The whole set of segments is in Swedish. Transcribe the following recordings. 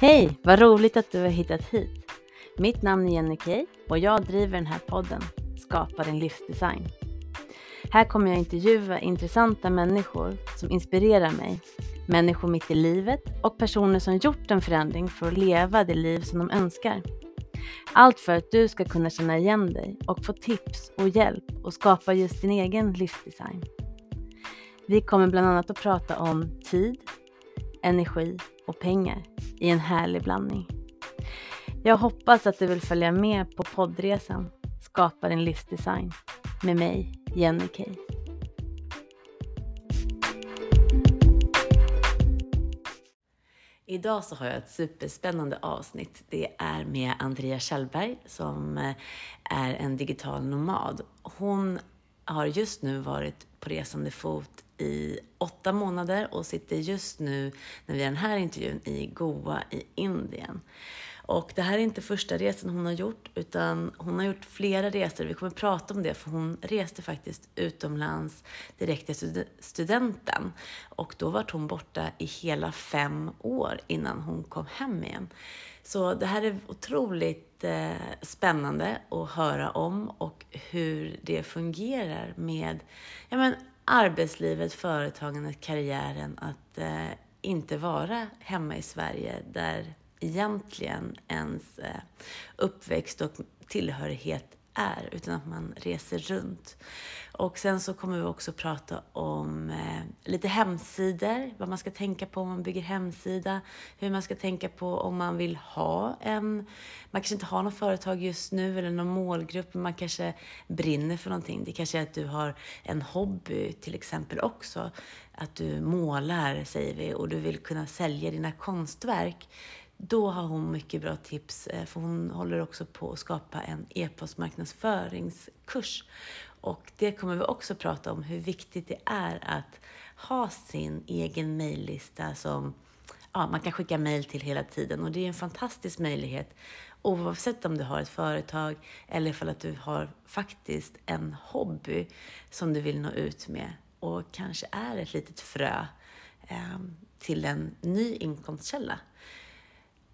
Hej, vad roligt att du har hittat hit. Mitt namn är Jenny Kay och jag driver den här podden Skapa din livsdesign. Här kommer jag intervjua intressanta människor som inspirerar mig, människor mitt i livet och personer som gjort en förändring för att leva det liv som de önskar. Allt för att du ska kunna känna igen dig och få tips och hjälp och skapa just din egen livsdesign. Vi kommer bland annat att prata om tid, energi och pengar i en härlig blandning. Jag hoppas att du vill följa med på poddresan Skapa din livsdesign med mig, Jenny Kay. Idag så har jag ett superspännande avsnitt. Det är med Andrea Kjellberg som eh, är en digital nomad. Hon har just nu varit på resande fot i åtta månader och sitter just nu, när vi har den här intervjun, i Goa i Indien. Och det här är inte första resan hon har gjort, utan hon har gjort flera resor. Vi kommer prata om det, för hon reste faktiskt utomlands direkt efter studenten. Och då var hon borta i hela fem år innan hon kom hem igen. Så det här är otroligt eh, spännande att höra om och hur det fungerar med ja, men, arbetslivet, företagandet, karriären, att eh, inte vara hemma i Sverige där egentligen ens eh, uppväxt och tillhörighet är, utan att man reser runt. Och sen så kommer vi också prata om eh, lite hemsidor, vad man ska tänka på om man bygger hemsida, hur man ska tänka på om man vill ha en, man kanske inte har något företag just nu eller någon målgrupp, men man kanske brinner för någonting. Det kanske är att du har en hobby till exempel också, att du målar, säger vi, och du vill kunna sälja dina konstverk då har hon mycket bra tips, eh, för hon håller också på att skapa en e-postmarknadsföringskurs. Och det kommer vi också prata om, hur viktigt det är att ha sin egen mejllista som ja, man kan skicka mejl till hela tiden. Och det är en fantastisk möjlighet oavsett om du har ett företag eller ifall att du har faktiskt en hobby som du vill nå ut med och kanske är ett litet frö eh, till en ny inkomstkälla.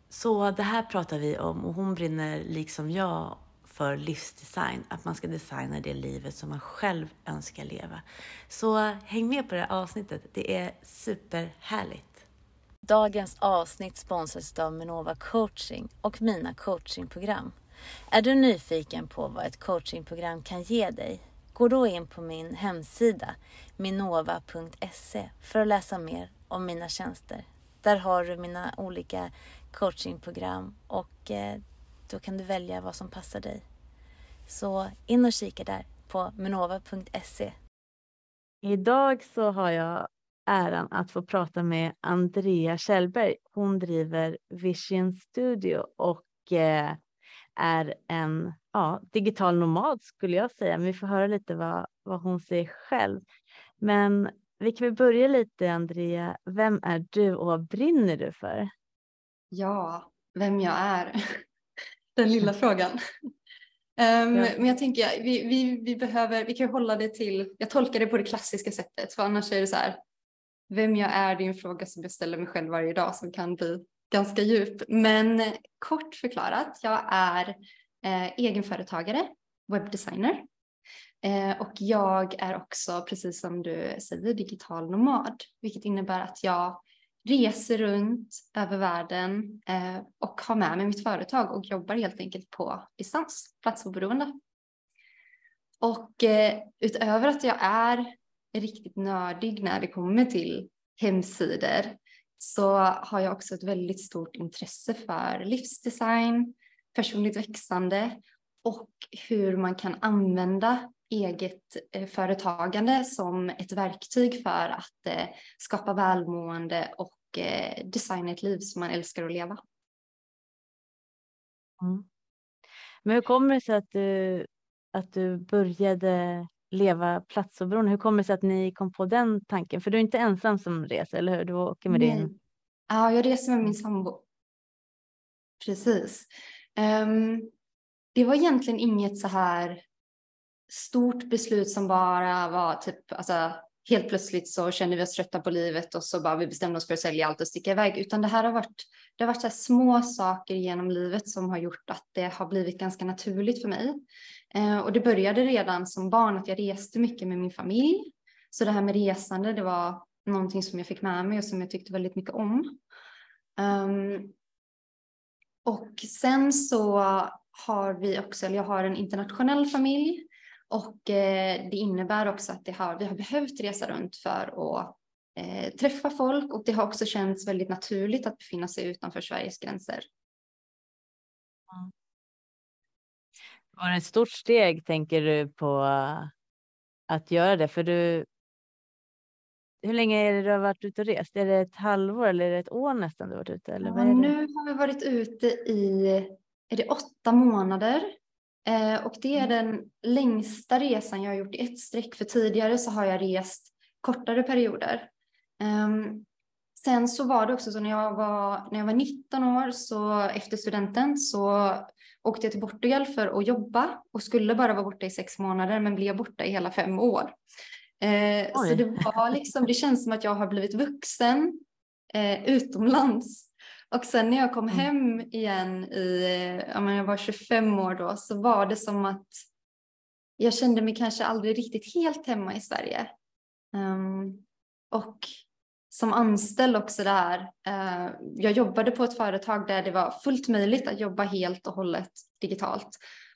Så det här pratar vi om och hon brinner liksom jag för livsdesign, att man ska designa det livet som man själv önskar leva. Så häng med på det här avsnittet, det är superhärligt. Dagens avsnitt sponsras av Minova coaching och mina coachingprogram. Är du nyfiken på vad ett coachingprogram kan ge dig? Gå då in på min hemsida minova.se för att läsa mer om mina tjänster. Där har du mina olika coachingprogram och eh, då kan du välja vad som passar dig. Så in och kika där på minova.se. Idag så har jag äran att få prata med Andrea Kjellberg. Hon driver Vision Studio och eh, är en ja, digital nomad skulle jag säga. Men vi får höra lite vad, vad hon säger själv. Men vi kan väl börja lite Andrea. Vem är du och vad brinner du för? Ja, vem jag är. Den lilla frågan. Um, ja. Men jag tänker, vi, vi, vi behöver, vi kan hålla det till, jag tolkar det på det klassiska sättet för annars är det så här, vem jag är det är en fråga som jag ställer mig själv varje dag som kan bli ganska djup. Men kort förklarat, jag är eh, egenföretagare, webbdesigner eh, och jag är också, precis som du säger, digital nomad, vilket innebär att jag reser runt över världen eh, och har med mig mitt företag och jobbar helt enkelt på distans, platsoberoende. Och eh, utöver att jag är riktigt nördig när det kommer till hemsidor så har jag också ett väldigt stort intresse för livsdesign, personligt växande och hur man kan använda eget eh, företagande som ett verktyg för att eh, skapa välmående och eh, designa ett liv som man älskar att leva. Mm. Men hur kommer det sig att du, att du började leva platsoberoende? Hur kommer det sig att ni kom på den tanken? För du är inte ensam som reser, eller hur? Du åker med Nej. din... Ja, jag reser med min sambo. Precis. Um, det var egentligen inget så här stort beslut som bara var typ alltså, helt plötsligt så känner vi oss trötta på livet och så bara vi bestämde oss för att sälja allt och sticka iväg, utan det här har varit, det har varit så små saker genom livet som har gjort att det har blivit ganska naturligt för mig. Eh, och det började redan som barn att jag reste mycket med min familj. Så det här med resande, det var någonting som jag fick med mig och som jag tyckte väldigt mycket om. Um, och sen så har vi också, eller jag har en internationell familj och eh, det innebär också att det har, vi har behövt resa runt för att eh, träffa folk och det har också känts väldigt naturligt att befinna sig utanför Sveriges gränser. Var det ett stort steg, tänker du, på att göra det? För du, hur länge är det du har varit ute och rest? Är det ett halvår eller är det ett år nästan du har varit ute? Eller ja, nu har vi varit ute i är det åtta månader. Eh, och det är mm. den längsta resan jag har gjort i ett streck. För tidigare så har jag rest kortare perioder. Um, sen så var det också så när jag var, när jag var 19 år så efter studenten så åkte jag till Portugal för att jobba och skulle bara vara borta i sex månader men blev borta i hela fem år. Eh, så det var liksom, det känns som att jag har blivit vuxen eh, utomlands. Och sen när jag kom mm. hem igen i, jag var 25 år då, så var det som att jag kände mig kanske aldrig riktigt helt hemma i Sverige. Um, och som anställd också där, uh, jag jobbade på ett företag där det var fullt möjligt att jobba helt och hållet digitalt.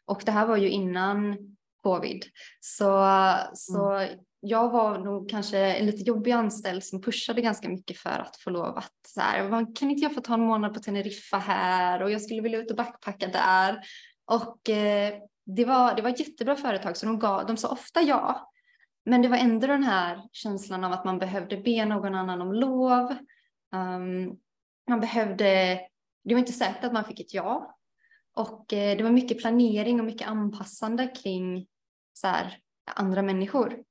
Och det här var ju innan covid. Så, så mm jag var nog kanske en lite jobbig anställd som pushade ganska mycket för att få lov att så här, kan inte jag få ta en månad på Teneriffa här och jag skulle vilja ut och backpacka där. Och eh, det, var, det var ett jättebra företag så de, gav, de sa ofta ja. Men det var ändå den här känslan av att man behövde be någon annan om lov. Um, man behövde, det var inte säkert att man fick ett ja. Och eh, det var mycket planering och mycket anpassande kring så här, andra människor.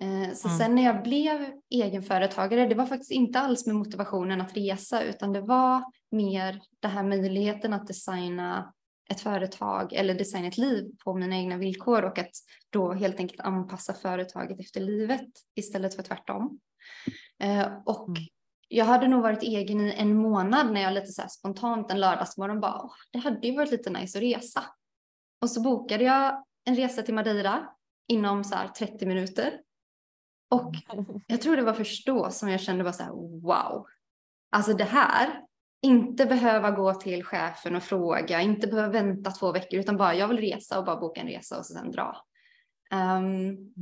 Eh, så mm. sen när jag blev egenföretagare, det var faktiskt inte alls med motivationen att resa, utan det var mer den här möjligheten att designa ett företag eller designa ett liv på mina egna villkor och att då helt enkelt anpassa företaget efter livet istället för tvärtom. Eh, och mm. jag hade nog varit egen i en månad när jag lite så spontant en lördagsmorgon bara, det hade ju varit lite nice att resa. Och så bokade jag en resa till Madeira inom så här 30 minuter och jag tror det var först då som jag kände bara så här, wow. Alltså det här, inte behöva gå till chefen och fråga, inte behöva vänta två veckor utan bara jag vill resa och bara boka en resa och sen dra. Um.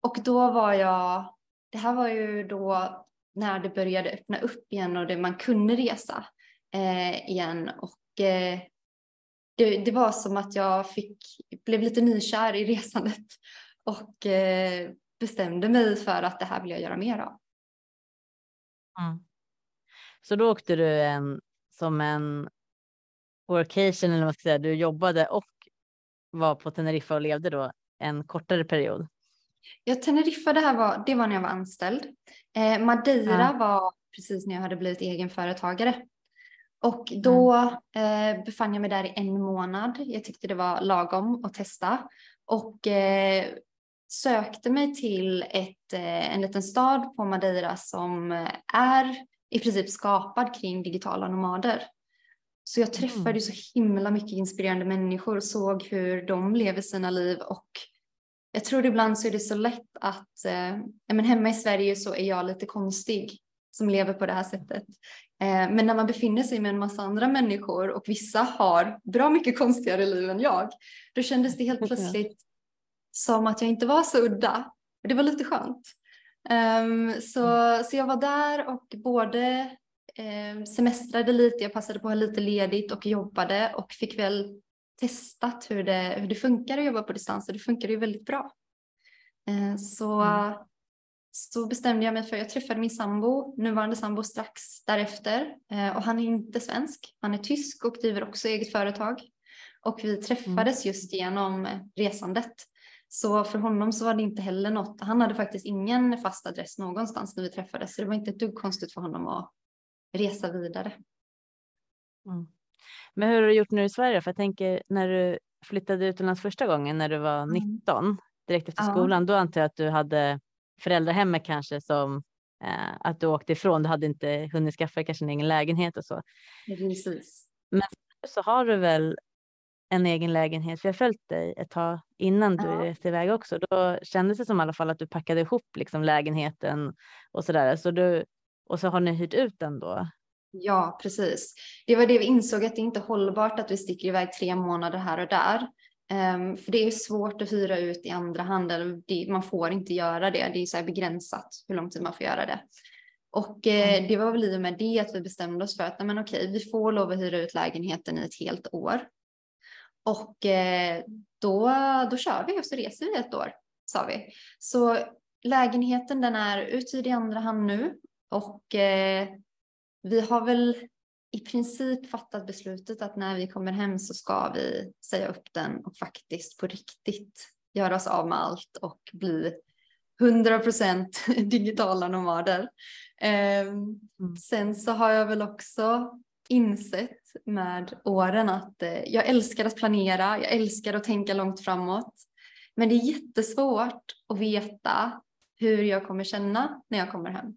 Och då var jag, det här var ju då när det började öppna upp igen och det, man kunde resa eh, igen och eh, det, det, var som att jag fick, blev lite nykär i resandet och eh, bestämde mig för att det här vill jag göra mer av. Mm. Så då åkte du en som en workation eller vad man ska säga. Du jobbade och var på Teneriffa och levde då en kortare period. Ja, Teneriffa det här var, det var när jag var anställd. Eh, Madeira ja. var precis när jag hade blivit egenföretagare. Och då mm. eh, befann jag mig där i en månad. Jag tyckte det var lagom att testa. Och eh, sökte mig till ett, eh, en liten stad på Madeira som eh, är i princip skapad kring digitala nomader. Så jag träffade mm. så himla mycket inspirerande människor och såg hur de lever sina liv och jag tror ibland så är det så lätt att, eh, men hemma i Sverige så är jag lite konstig som lever på det här sättet. Eh, men när man befinner sig med en massa andra människor och vissa har bra mycket konstigare liv än jag, då kändes det helt plötsligt som att jag inte var så udda. Det var lite skönt. Um, så, mm. så jag var där och både um, semestrade lite, jag passade på att ha lite ledigt och jobbade och fick väl testat hur det, hur det funkar att jobba på distans och det funkar ju väldigt bra. Uh, så, mm. så bestämde jag mig för, jag träffade min sambo, nuvarande sambo strax därefter uh, och han är inte svensk, han är tysk och driver också eget företag. Och vi träffades mm. just genom resandet. Så för honom så var det inte heller något, han hade faktiskt ingen fast adress någonstans när vi träffades, så det var inte ett dugg konstigt för honom att resa vidare. Mm. Men hur har du gjort nu i Sverige? För jag tänker när du flyttade utomlands första gången när du var 19, mm. direkt efter skolan, då antar jag att du hade föräldrahemmet kanske som eh, att du åkte ifrån. Du hade inte hunnit skaffa kanske en egen lägenhet och så. Precis. Men så har du väl en egen lägenhet, för jag har följt dig ett tag innan du ja. reste iväg också. Då kändes det som i alla fall att du packade ihop liksom lägenheten och så där. Så du, och så har ni hyrt ut den då? Ja, precis. Det var det vi insåg att det inte är hållbart att vi sticker iväg tre månader här och där. Um, för det är svårt att hyra ut i andra hand, man får inte göra det. Det är så begränsat hur lång tid man får göra det. Och eh, mm. det var väl i och med det att vi bestämde oss för att men okej, vi får lov att hyra ut lägenheten i ett helt år. Och eh, då, då kör vi och så reser vi ett år, sa vi. Så lägenheten den är uthyrd i andra hand nu och eh, vi har väl i princip fattat beslutet att när vi kommer hem så ska vi säga upp den och faktiskt på riktigt göra oss av med allt och bli 100% digitala nomader. Um, mm. Sen så har jag väl också insett med åren att eh, jag älskar att planera, jag älskar att tänka långt framåt. Men det är jättesvårt att veta hur jag kommer känna när jag kommer hem.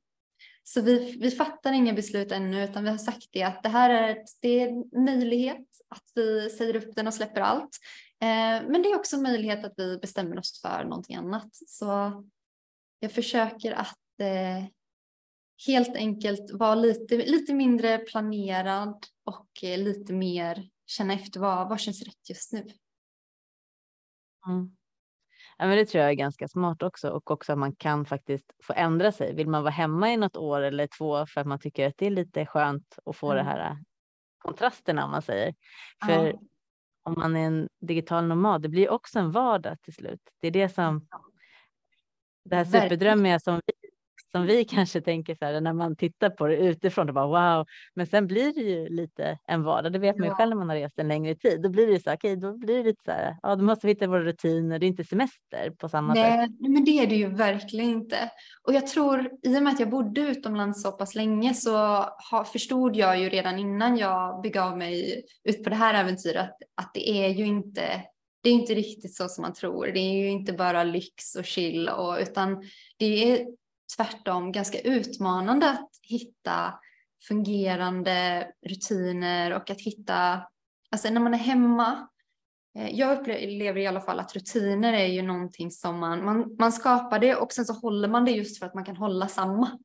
Så vi, vi fattar inga beslut ännu utan vi har sagt det att det här är, det är en möjlighet att vi säger upp den och släpper allt. Eh, men det är också en möjlighet att vi bestämmer oss för någonting annat. Så jag försöker att eh, helt enkelt vara lite, lite mindre planerad och eh, lite mer känna efter vad, vad känns rätt just nu. Mm. Ja, men det tror jag är ganska smart också och också att man kan faktiskt få ändra sig. Vill man vara hemma i något år eller två för att man tycker att det är lite skönt att få mm. det här äh, kontrasterna om man säger. För ja. om man är en digital nomad, det blir också en vardag till slut. Det är det som det här superdrömmiga som vi som vi kanske tänker så här när man tittar på det utifrån och bara wow, men sen blir det ju lite en vardag. Det vet man ju själv när man har rest en längre tid. Då blir det så okej, okay, då blir det lite så här, ja, då måste vi hitta våra rutiner. Det är inte semester på samma Nej, sätt. Nej, men det är det ju verkligen inte. Och jag tror i och med att jag bodde utomlands så pass länge så har, förstod jag ju redan innan jag begav mig ut på det här äventyret att det är ju inte det är inte riktigt så som man tror. Det är ju inte bara lyx och chill och, utan det är tvärtom ganska utmanande att hitta fungerande rutiner och att hitta, alltså när man är hemma, eh, jag upplever i alla fall att rutiner är ju någonting som man, man, man skapar det och sen så håller man det just för att man kan hålla samma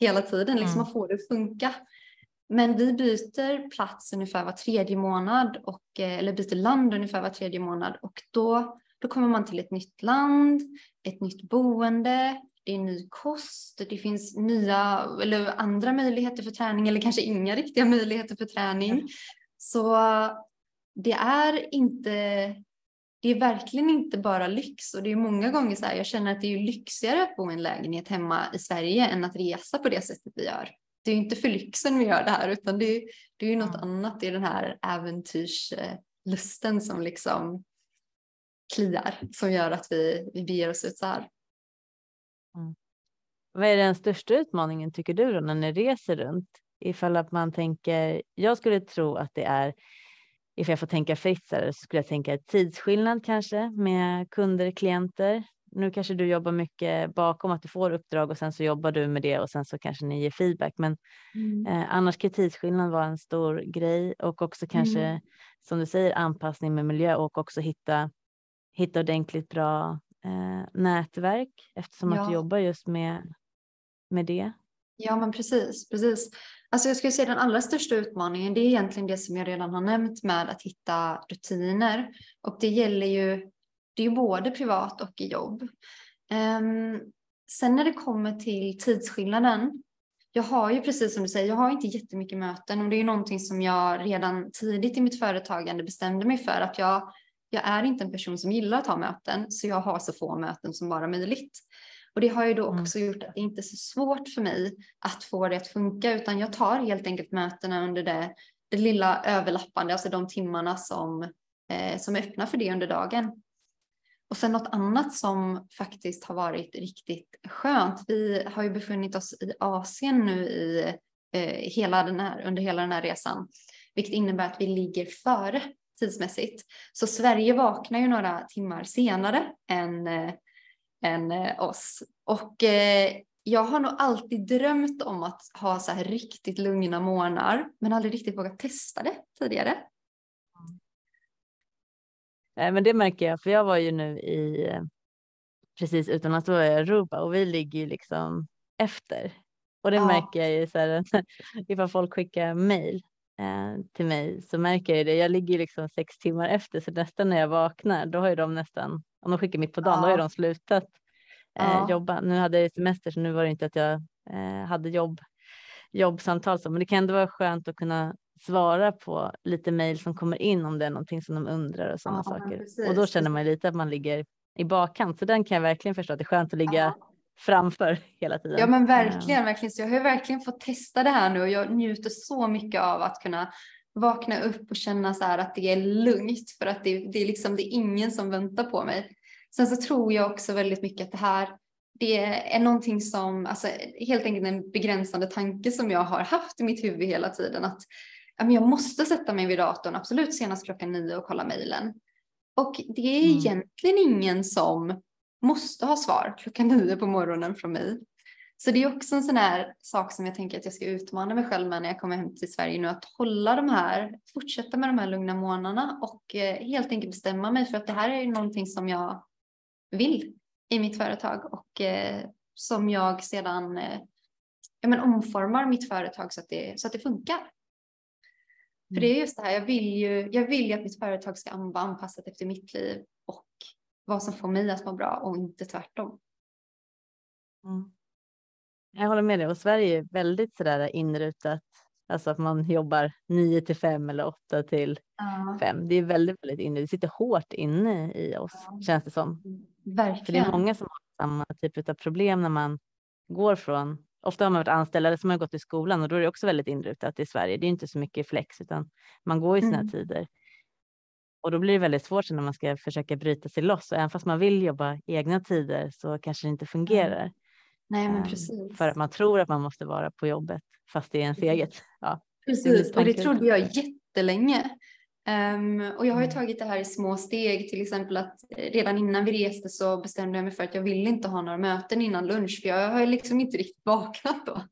hela tiden, liksom mm. man får det att funka. Men vi byter plats ungefär var tredje månad och, eh, eller byter land ungefär var tredje månad och då, då kommer man till ett nytt land, ett nytt boende, det är ny kost, det finns nya eller andra möjligheter för träning eller kanske inga riktiga möjligheter för träning. Mm. Så det är inte, det är verkligen inte bara lyx och det är många gånger så här, jag känner att det är lyxigare att bo i en lägenhet hemma i Sverige än att resa på det sättet vi gör. Det är inte för lyxen vi gör det här utan det, det är ju något mm. annat, det är den här äventyrslusten som liksom kliar som gör att vi, vi beger oss ut så här. Vad är den största utmaningen tycker du då när ni reser runt? Ifall att man tänker, jag skulle tro att det är, ifall jag får tänka fritt så skulle jag tänka tidsskillnad kanske med kunder, klienter. Nu kanske du jobbar mycket bakom att du får uppdrag och sen så jobbar du med det och sen så kanske ni ger feedback. Men mm. eh, annars kan tidsskillnad vara en stor grej och också kanske mm. som du säger anpassning med miljö och också hitta, hitta ordentligt bra eh, nätverk eftersom ja. att du jobbar just med, med det. Ja men precis, precis. Alltså jag skulle säga den allra största utmaningen det är egentligen det som jag redan har nämnt med att hitta rutiner. Och det gäller ju, det är både privat och i jobb. Um, sen när det kommer till tidsskillnaden jag har ju precis som du säger, jag har inte jättemycket möten och det är ju någonting som jag redan tidigt i mitt företagande bestämde mig för att jag jag är inte en person som gillar att ha möten så jag har så få möten som bara möjligt. Och det har ju då mm. också gjort att det inte är så svårt för mig att få det att funka utan jag tar helt enkelt mötena under det, det lilla överlappande, alltså de timmarna som, eh, som är öppna för det under dagen. Och sen något annat som faktiskt har varit riktigt skönt. Vi har ju befunnit oss i Asien nu i, eh, hela den här, under hela den här resan, vilket innebär att vi ligger före tidsmässigt. Så Sverige vaknar ju några timmar senare än, eh, än eh, oss. Och eh, jag har nog alltid drömt om att ha så här riktigt lugna morgnar, men aldrig riktigt vågat testa det tidigare. Nej, men det märker jag, för jag var ju nu i eh, precis utomlands, då var jag i Aruba och vi ligger ju liksom efter. Och det ja. märker jag ju så här, ifall folk skickar mail eh, till mig så märker jag det. Jag ligger liksom sex timmar efter så nästan när jag vaknar då har ju de nästan, om de skickar mitt på dagen, ja. då ju de slutat eh, ja. jobba. Nu hade jag semester så nu var det inte att jag eh, hade jobb, jobbsamtal så, men det kan ändå vara skönt att kunna svara på lite mejl som kommer in om det är någonting som de undrar och sådana ja, saker. Och då känner man lite att man ligger i bakkant, så den kan jag verkligen förstå att det är skönt att ligga ja. framför hela tiden. Ja men verkligen, verkligen. Så jag har verkligen fått testa det här nu och jag njuter så mycket av att kunna vakna upp och känna så här att det är lugnt för att det, det är liksom det är ingen som väntar på mig. Sen så tror jag också väldigt mycket att det här det är någonting som, alltså helt enkelt en begränsande tanke som jag har haft i mitt huvud hela tiden att jag måste sätta mig vid datorn, absolut senast klockan nio och kolla mejlen. Och det är mm. egentligen ingen som måste ha svar klockan nio på morgonen från mig. Så det är också en sån här sak som jag tänker att jag ska utmana mig själv med när jag kommer hem till Sverige nu, att hålla de här, fortsätta med de här lugna månaderna och eh, helt enkelt bestämma mig för att det här är någonting som jag vill i mitt företag och eh, som jag sedan eh, ja, men omformar mitt företag så att det, så att det funkar. För det är mm. just det här, jag vill ju, jag vill ju att mitt företag ska vara anpassat efter mitt liv och vad som får mig att må bra och inte tvärtom. Mm. Jag håller med dig och Sverige är väldigt sådär inrutat, alltså att man jobbar 9 till 5 eller 8 till 5. Uh. Det är väldigt, väldigt inne. Det sitter hårt inne i oss uh. känns det som. Verkligen. För det är många som har samma typ av problem när man går från ofta har man varit anställd eller som har gått i skolan och då är det också väldigt inrutat i Sverige. Det är inte så mycket flex utan man går i sina mm. tider. Och då blir det väldigt svårt när man ska försöka bryta sig loss och även fast man vill jobba egna tider så kanske det inte fungerar. Nej, men precis. För att man tror att man måste vara på jobbet fast det är ens eget. Ja, precis, och det trodde jag jättelänge. Um, och jag har ju mm. tagit det här i små steg, till exempel att redan innan vi reste så bestämde jag mig för att jag vill inte ha några möten innan lunch för jag har liksom inte riktigt vaknat då.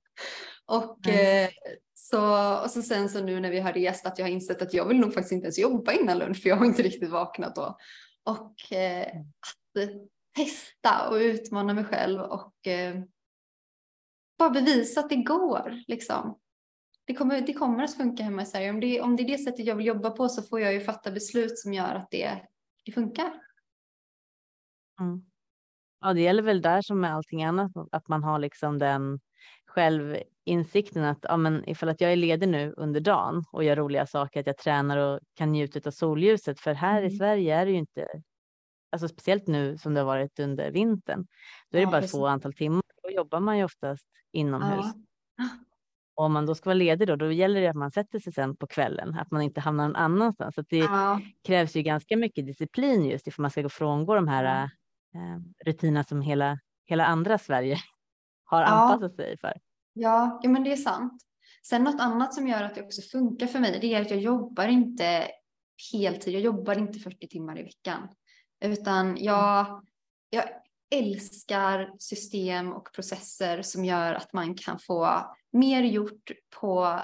Och, mm. så, och så sen så nu när vi har rest att jag har insett att jag vill nog faktiskt inte ens jobba innan lunch för jag har inte riktigt vaknat då. Och eh, mm. att testa och utmana mig själv och eh, bara bevisa att det går liksom det kommer, det kommer att funka hemma i Sverige. Om det, om det är det sättet jag vill jobba på så får jag ju fatta beslut som gör att det, det funkar. Mm. Ja, det gäller väl där som med allting annat, att man har liksom den självinsikten att ja, men ifall att jag är ledig nu under dagen och gör roliga saker, att jag tränar och kan njuta av solljuset. För här mm. i Sverige är det ju inte, alltså speciellt nu som det har varit under vintern, då är det ja, bara precis. två antal timmar. Då jobbar man ju oftast inomhus. Ja. Och om man då ska vara ledig då, då gäller det att man sätter sig sen på kvällen, att man inte hamnar någon annanstans. Så det ja. krävs ju ganska mycket disciplin just ifall man ska gå frångå de här eh, rutinerna som hela, hela andra Sverige har anpassat sig för. Ja, ja, men det är sant. Sen något annat som gör att det också funkar för mig, det är att jag jobbar inte heltid. Jag jobbar inte 40 timmar i veckan, utan jag, jag älskar system och processer som gör att man kan få mer gjort på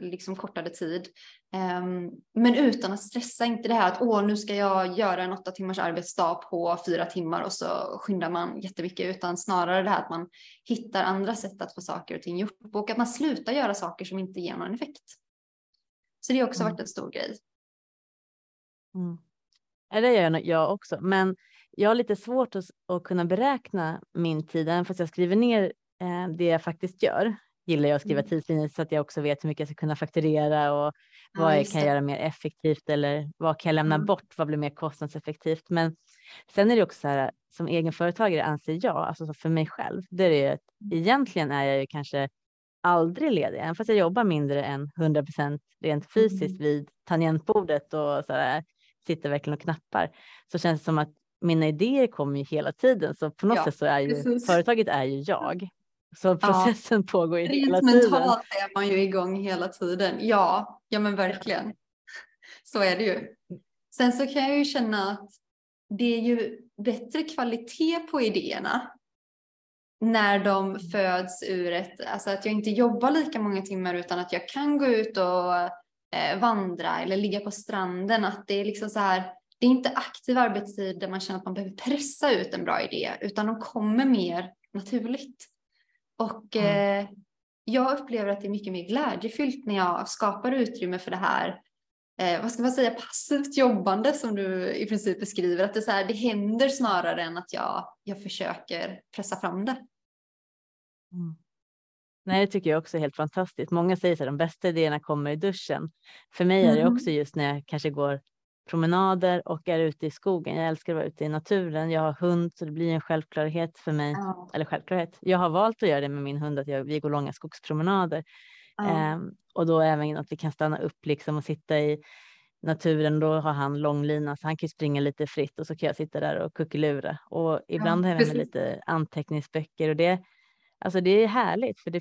liksom kortare tid. Um, men utan att stressa, inte det här att åh, nu ska jag göra en åtta timmars arbetsdag på fyra timmar och så skyndar man jättemycket, utan snarare det här att man hittar andra sätt att få saker och ting gjort och att man slutar göra saker som inte ger någon effekt. Så det har också mm. varit en stor grej. Mm. Det gör jag också, men jag har lite svårt att, att kunna beräkna min tid, även fast jag skriver ner eh, det jag faktiskt gör. Gillar jag att skriva mm. tidslinjer så att jag också vet hur mycket jag ska kunna fakturera och ja, vad jag kan det. göra mer effektivt eller vad kan jag lämna mm. bort? Vad blir mer kostnadseffektivt? Men sen är det också så här som egenföretagare anser jag, alltså för mig själv, det är det att egentligen är jag ju kanske aldrig ledig, även fast jag jobbar mindre än 100 procent rent fysiskt mm. vid tangentbordet och så här, sitter verkligen och knappar så känns det som att mina idéer kommer ju hela tiden, så på något ja, sätt så är ju precis. företaget är ju jag. Så processen ja. pågår ju hela tiden. Rent mentalt är man ju igång hela tiden. Ja, ja men verkligen. Så är det ju. Sen så kan jag ju känna att det är ju bättre kvalitet på idéerna när de föds ur ett, alltså att jag inte jobbar lika många timmar utan att jag kan gå ut och eh, vandra eller ligga på stranden. Att det är liksom så här, det är inte aktiv arbetstid där man känner att man behöver pressa ut en bra idé utan de kommer mer naturligt. Och mm. eh, jag upplever att det är mycket mer glädjefyllt när jag skapar utrymme för det här eh, vad ska man säga, passivt jobbande som du i princip beskriver. Att det, så här, det händer snarare än att jag, jag försöker pressa fram det. Mm. Nej, det tycker jag också är helt fantastiskt. Många säger att de bästa idéerna kommer i duschen. För mig är det mm. också just när jag kanske går promenader och är ute i skogen. Jag älskar att vara ute i naturen. Jag har hund så det blir en självklarhet för mig. Ja. Eller självklarhet. Jag har valt att göra det med min hund att jag, vi går långa skogspromenader. Ja. Um, och då även att vi kan stanna upp liksom och sitta i naturen. Då har han långlina så han kan springa lite fritt och så kan jag sitta där och kuckelura. Och ibland ja, har jag med lite anteckningsböcker och det Alltså det är härligt för det,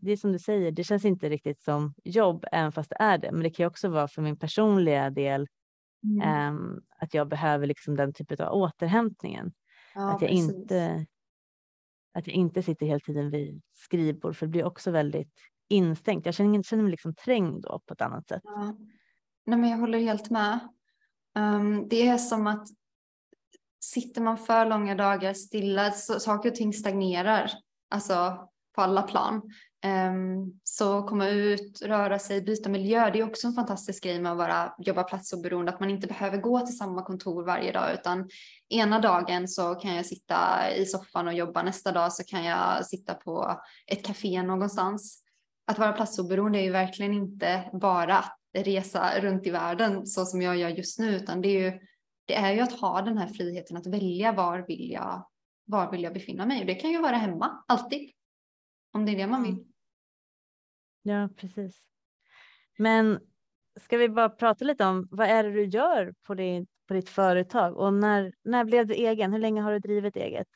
det är som du säger, det känns inte riktigt som jobb även fast det är det. Men det kan också vara för min personliga del mm. um, att jag behöver liksom den typen av återhämtningen. Ja, att, jag inte, att jag inte sitter hela tiden vid skrivbord för det blir också väldigt instängt. Jag känner, känner mig liksom trängd då på ett annat sätt. Ja. Nej, men jag håller helt med. Um, det är som att sitter man för långa dagar stilla så saker och ting stagnerar alltså på alla plan. Um, så komma ut, röra sig, byta miljö, det är också en fantastisk grej med att vara, jobba platsoberoende, att man inte behöver gå till samma kontor varje dag, utan ena dagen så kan jag sitta i soffan och jobba, nästa dag så kan jag sitta på ett café någonstans. Att vara platsoberoende är ju verkligen inte bara att resa runt i världen så som jag gör just nu, utan det är ju, det är ju att ha den här friheten att välja var vill jag var vill jag befinna mig? Och det kan ju vara hemma, alltid. Om det är det man vill. Ja, precis. Men ska vi bara prata lite om vad är det du gör på, din, på ditt företag och när, när blev du egen? Hur länge har du drivit eget?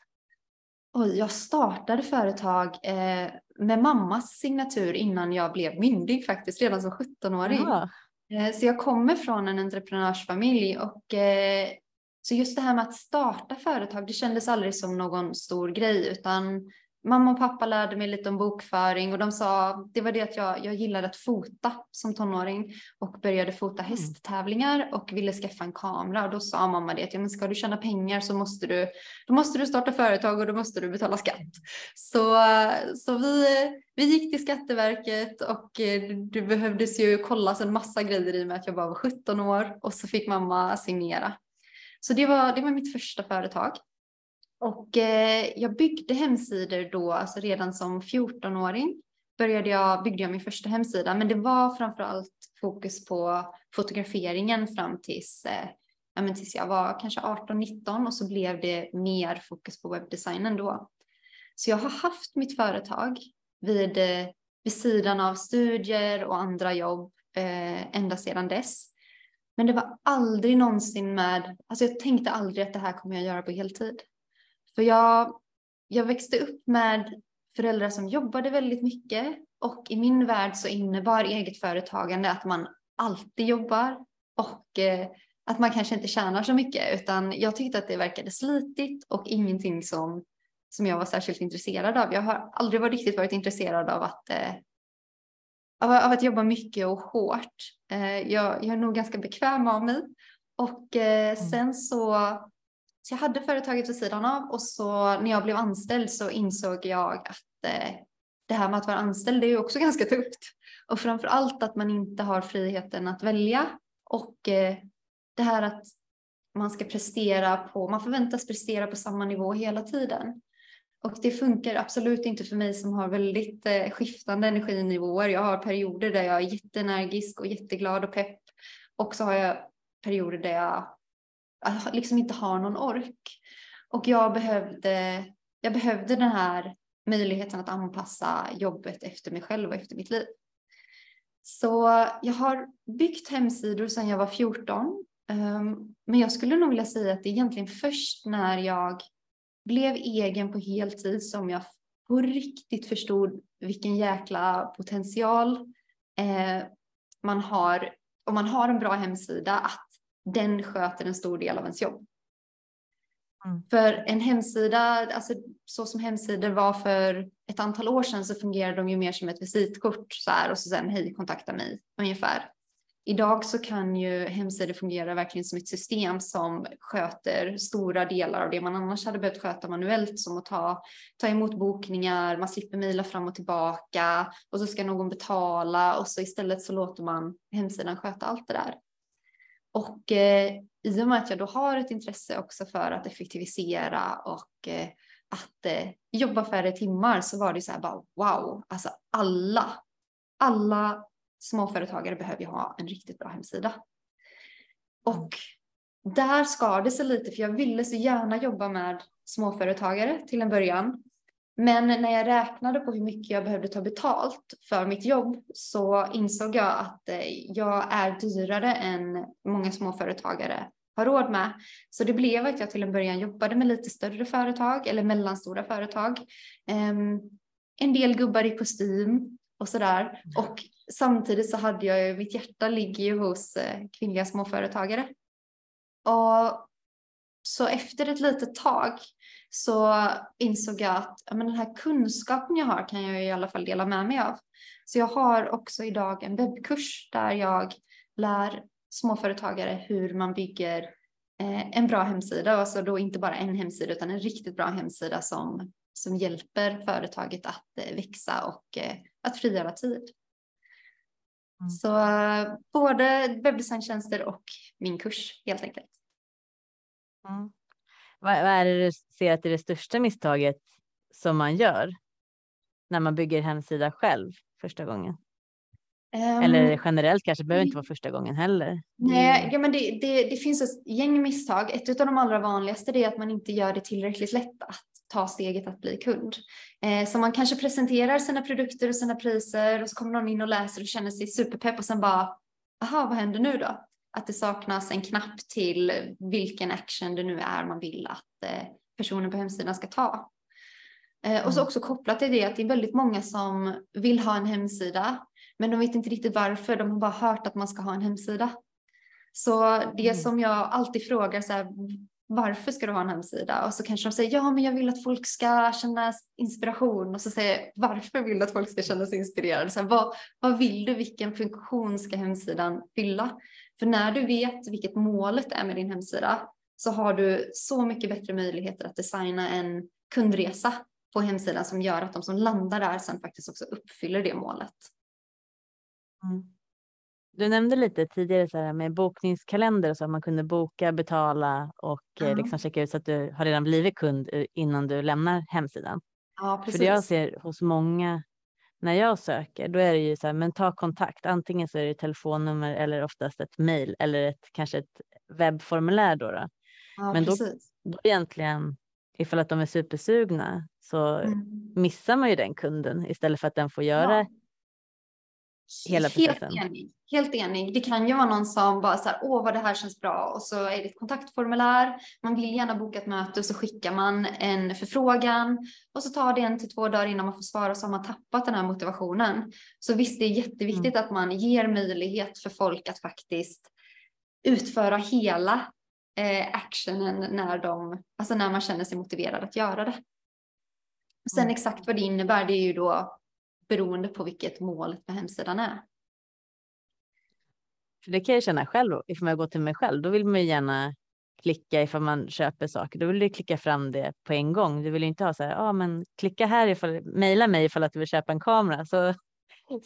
Oj, jag startade företag eh, med mammas signatur innan jag blev myndig faktiskt, redan som 17-åring. Ja. Eh, så jag kommer från en entreprenörsfamilj och eh, så just det här med att starta företag, det kändes aldrig som någon stor grej, utan mamma och pappa lärde mig lite om bokföring och de sa, det var det att jag, jag gillade att fota som tonåring och började fota mm. hästtävlingar och ville skaffa en kamera och då sa mamma det att ja, men ska du tjäna pengar så måste du, då måste du starta företag och då måste du betala skatt. Så, så vi, vi gick till Skatteverket och eh, det behövdes ju kollas en massa grejer i och med att jag bara var 17 år och så fick mamma signera. Så det var, det var mitt första företag. Och eh, jag byggde hemsidor då, alltså redan som 14-åring började jag, byggde jag min första hemsida, men det var framför allt fokus på fotograferingen fram tills, eh, ja, men tills jag var kanske 18-19 och så blev det mer fokus på webbdesignen då. Så jag har haft mitt företag vid, eh, vid sidan av studier och andra jobb eh, ända sedan dess. Men det var aldrig någonsin med, alltså jag tänkte aldrig att det här kommer jag göra på heltid. För jag, jag växte upp med föräldrar som jobbade väldigt mycket och i min värld så innebar eget företagande att man alltid jobbar och eh, att man kanske inte tjänar så mycket utan jag tyckte att det verkade slitigt och ingenting som, som jag var särskilt intresserad av. Jag har aldrig varit riktigt varit intresserad av att eh, av, av att jobba mycket och hårt. Eh, jag, jag är nog ganska bekväm av mig. Och eh, mm. sen så, så jag hade företaget vid sidan av och så när jag blev anställd så insåg jag att eh, det här med att vara anställd är ju också ganska tufft. Och framför allt att man inte har friheten att välja och eh, det här att man ska prestera på, man förväntas prestera på samma nivå hela tiden. Och det funkar absolut inte för mig som har väldigt eh, skiftande energinivåer. Jag har perioder där jag är jätteenergisk och jätteglad och pepp. Och så har jag perioder där jag liksom inte har någon ork. Och jag behövde, jag behövde den här möjligheten att anpassa jobbet efter mig själv och efter mitt liv. Så jag har byggt hemsidor sedan jag var 14. Ehm, men jag skulle nog vilja säga att det är egentligen först när jag blev egen på heltid som jag på riktigt förstod vilken jäkla potential eh, man har om man har en bra hemsida att den sköter en stor del av ens jobb. Mm. För en hemsida, alltså så som hemsidor var för ett antal år sedan så fungerade de ju mer som ett visitkort så här och så sen hej kontakta mig ungefär. Idag så kan ju hemsidor fungera verkligen som ett system som sköter stora delar av det man annars hade behövt sköta manuellt som att ta, ta emot bokningar, man slipper mejla fram och tillbaka och så ska någon betala och så istället så låter man hemsidan sköta allt det där. Och eh, i och med att jag då har ett intresse också för att effektivisera och eh, att eh, jobba färre timmar så var det så här bara wow, alltså alla, alla småföretagare behöver ju ha en riktigt bra hemsida. Och där skar det sig lite för jag ville så gärna jobba med småföretagare till en början. Men när jag räknade på hur mycket jag behövde ta betalt för mitt jobb så insåg jag att eh, jag är dyrare än många småföretagare har råd med. Så det blev att jag till en början jobbade med lite större företag eller mellanstora företag. Um, en del gubbar i kostym och sådär. Mm. Och samtidigt så hade jag ju, mitt hjärta ligger ju hos eh, kvinnliga småföretagare. Och så efter ett litet tag så insåg jag att ja, men den här kunskapen jag har kan jag i alla fall dela med mig av. Så jag har också idag en webbkurs där jag lär småföretagare hur man bygger eh, en bra hemsida, alltså då inte bara en hemsida utan en riktigt bra hemsida som, som hjälper företaget att eh, växa och eh, att frigöra tid. Mm. Så både webbdesigntjänster och min kurs helt enkelt. Mm. Vad, är det du ser att det är det största misstaget som man gör när man bygger hemsida själv första gången? Um, Eller generellt kanske, det behöver inte vara första gången heller. Nej, ja, men det, det, det finns ett gäng misstag. Ett av de allra vanligaste är att man inte gör det tillräckligt lätt att ta steget att bli kund. Eh, så man kanske presenterar sina produkter och sina priser och så kommer någon in och läser och känner sig superpepp och sen bara, aha, vad händer nu då? Att det saknas en knapp till vilken action det nu är man vill att eh, personen på hemsidan ska ta. Eh, och så mm. också kopplat till det att det är väldigt många som vill ha en hemsida men de vet inte riktigt varför. De har bara hört att man ska ha en hemsida. Så det mm. som jag alltid frågar så här, varför ska du ha en hemsida? Och så kanske de säger, ja men jag vill att folk ska känna inspiration. Och så säger jag, varför vill du att folk ska känna sig inspirerade? Så här, vad, vad vill du? Vilken funktion ska hemsidan fylla? För när du vet vilket målet är med din hemsida så har du så mycket bättre möjligheter att designa en kundresa på hemsidan som gör att de som landar där sen faktiskt också uppfyller det målet. Mm. Du nämnde lite tidigare så här med bokningskalender så att man kunde boka, betala och mm. liksom checka ut så att du har redan blivit kund eh, innan du lämnar hemsidan. Ja, precis. För det jag ser hos många när jag söker, då är det ju så här, men ta kontakt. Antingen så är det telefonnummer eller oftast ett mejl eller ett, kanske ett webbformulär då. då. Ja, men då, då egentligen, ifall att de är supersugna så mm. missar man ju den kunden istället för att den får göra ja hela processen. Helt enig. Helt enig. Det kan ju vara någon som bara så här, åh vad det här känns bra och så är det ett kontaktformulär. Man vill gärna boka ett möte och så skickar man en förfrågan och så tar det en till två dagar innan man får svara så har man tappat den här motivationen. Så visst, det är jätteviktigt mm. att man ger möjlighet för folk att faktiskt utföra hela eh, actionen när de, alltså när man känner sig motiverad att göra det. sen mm. exakt vad det innebär, det är ju då beroende på vilket målet med hemsidan är. För det kan jag känna själv, ifall jag går till mig själv, då vill man ju gärna klicka ifall man köper saker, då vill du klicka fram det på en gång. Du vill inte ha så här, ja ah, men klicka här ifall, mejla mig ifall att du vill köpa en kamera, så,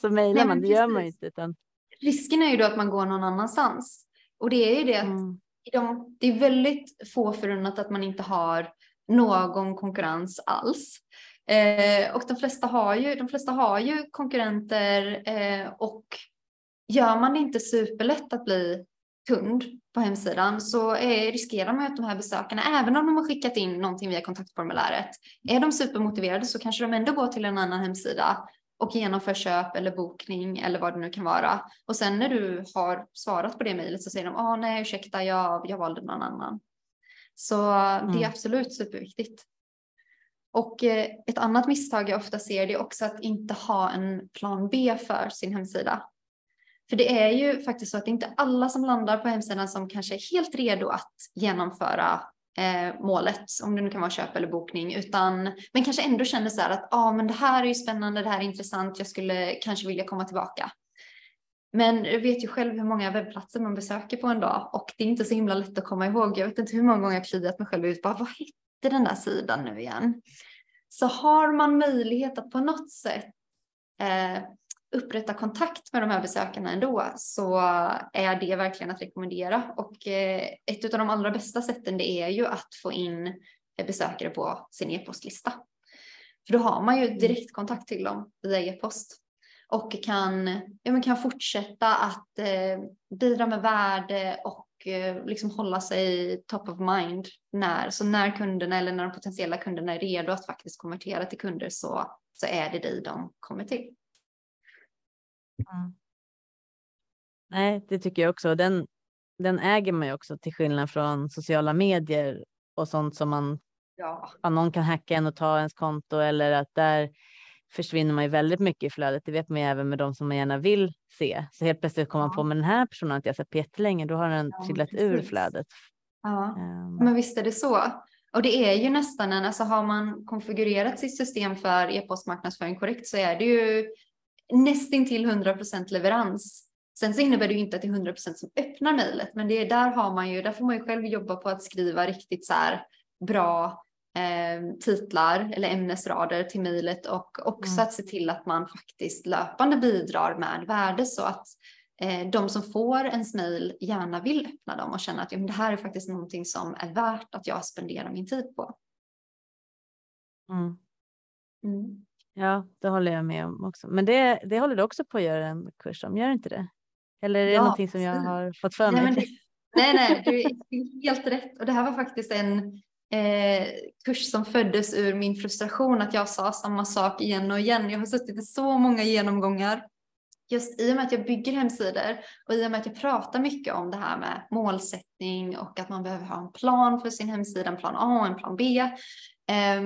så mejlar man, det gör man ju inte. Utan... Risken är ju då att man går någon annanstans. Och det är ju det att mm. de, det är väldigt få förunnat att man inte har någon konkurrens alls. Eh, och de flesta har ju, de flesta har ju konkurrenter eh, och gör man det inte superlätt att bli kund på hemsidan så är, riskerar man att de här besökarna, även om de har skickat in någonting via kontaktformuläret, är de supermotiverade så kanske de ändå går till en annan hemsida och genomför köp eller bokning eller vad det nu kan vara. Och sen när du har svarat på det mejlet så säger de, ah, nej ursäkta, jag, jag valde någon annan. Så mm. det är mm. absolut superviktigt. Och eh, ett annat misstag jag ofta ser det är också att inte ha en plan B för sin hemsida. För det är ju faktiskt så att det inte alla som landar på hemsidan som kanske är helt redo att genomföra eh, målet, om det nu kan vara köp eller bokning, utan men kanske ändå känner så här att ja, ah, men det här är ju spännande, det här är intressant, jag skulle kanske vilja komma tillbaka. Men du vet ju själv hur många webbplatser man besöker på en dag och det är inte så himla lätt att komma ihåg. Jag vet inte hur många gånger jag kliat mig själv ut bara vad hette den där sidan nu igen? Så har man möjlighet att på något sätt eh, upprätta kontakt med de här besökarna ändå så är det verkligen att rekommendera. Och eh, ett av de allra bästa sätten det är ju att få in besökare på sin e-postlista. För då har man ju mm. direktkontakt till dem via e-post och kan, ja, men kan fortsätta att eh, bidra med värde och liksom hålla sig top of mind när, så när kunderna eller när de potentiella kunderna är redo att faktiskt konvertera till kunder så, så är det dig de kommer till. Mm. Nej, det tycker jag också. Den, den äger man ju också till skillnad från sociala medier och sånt som man, ja. någon kan hacka en och ta ens konto eller att där försvinner man ju väldigt mycket i flödet. Det vet man ju även med de som man gärna vill se. Så helt plötsligt kommer man på med den här personen att jag sett på jättelänge, då har den ja, trillat precis. ur flödet. Ja, um. men visst är det så. Och det är ju nästan en, alltså har man konfigurerat sitt system för e-postmarknadsföring korrekt så är det ju nästintill 100% leverans. Sen så innebär det ju inte att det är 100% som öppnar mejlet, men det är där har man ju, där får man ju själv jobba på att skriva riktigt så här bra eh, titlar eller ämnesrader till mejlet och också mm. att se till att man faktiskt löpande bidrar med värde så att eh, de som får ens mejl gärna vill öppna dem och känna att ja, det här är faktiskt någonting som är värt att jag spenderar min tid på. Mm. Mm. Ja, det håller jag med om också. Men det, det håller du också på att göra en kurs om, gör du inte det? Eller är det ja, någonting som jag har fått för mig? Nej, det, nej, nej, du är helt rätt. Och det här var faktiskt en eh, kurs som föddes ur min frustration att jag sa samma sak igen och igen. Jag har suttit i så många genomgångar just i och med att jag bygger hemsidor och i och med att jag pratar mycket om det här med målsättning och att man behöver ha en plan för sin hemsida, en plan A och en plan B. eh,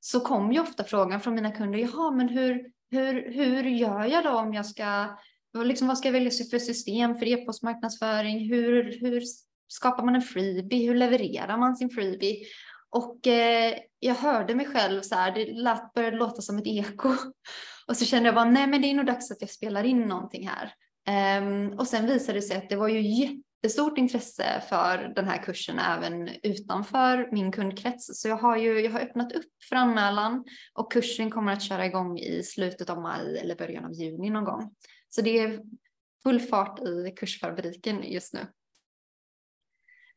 så kommer ju ofta frågan från mina kunder, jaha men hur, hur, hur gör jag då om jag ska, liksom, vad ska jag välja för system för e-postmarknadsföring, hur, hur skapar man en freebie, hur levererar man sin freebie? Och eh, jag hörde mig själv så här, det lät, började låta som ett eko. Och så kände jag bara, nej men det är nog dags att jag spelar in någonting här. Um, och sen visade det sig att det var ju jättestort intresse för den här kursen även utanför min kundkrets. Så jag har ju jag har öppnat upp för anmälan och kursen kommer att köra igång i slutet av maj eller början av juni någon gång. Så det är full fart i kursfabriken just nu.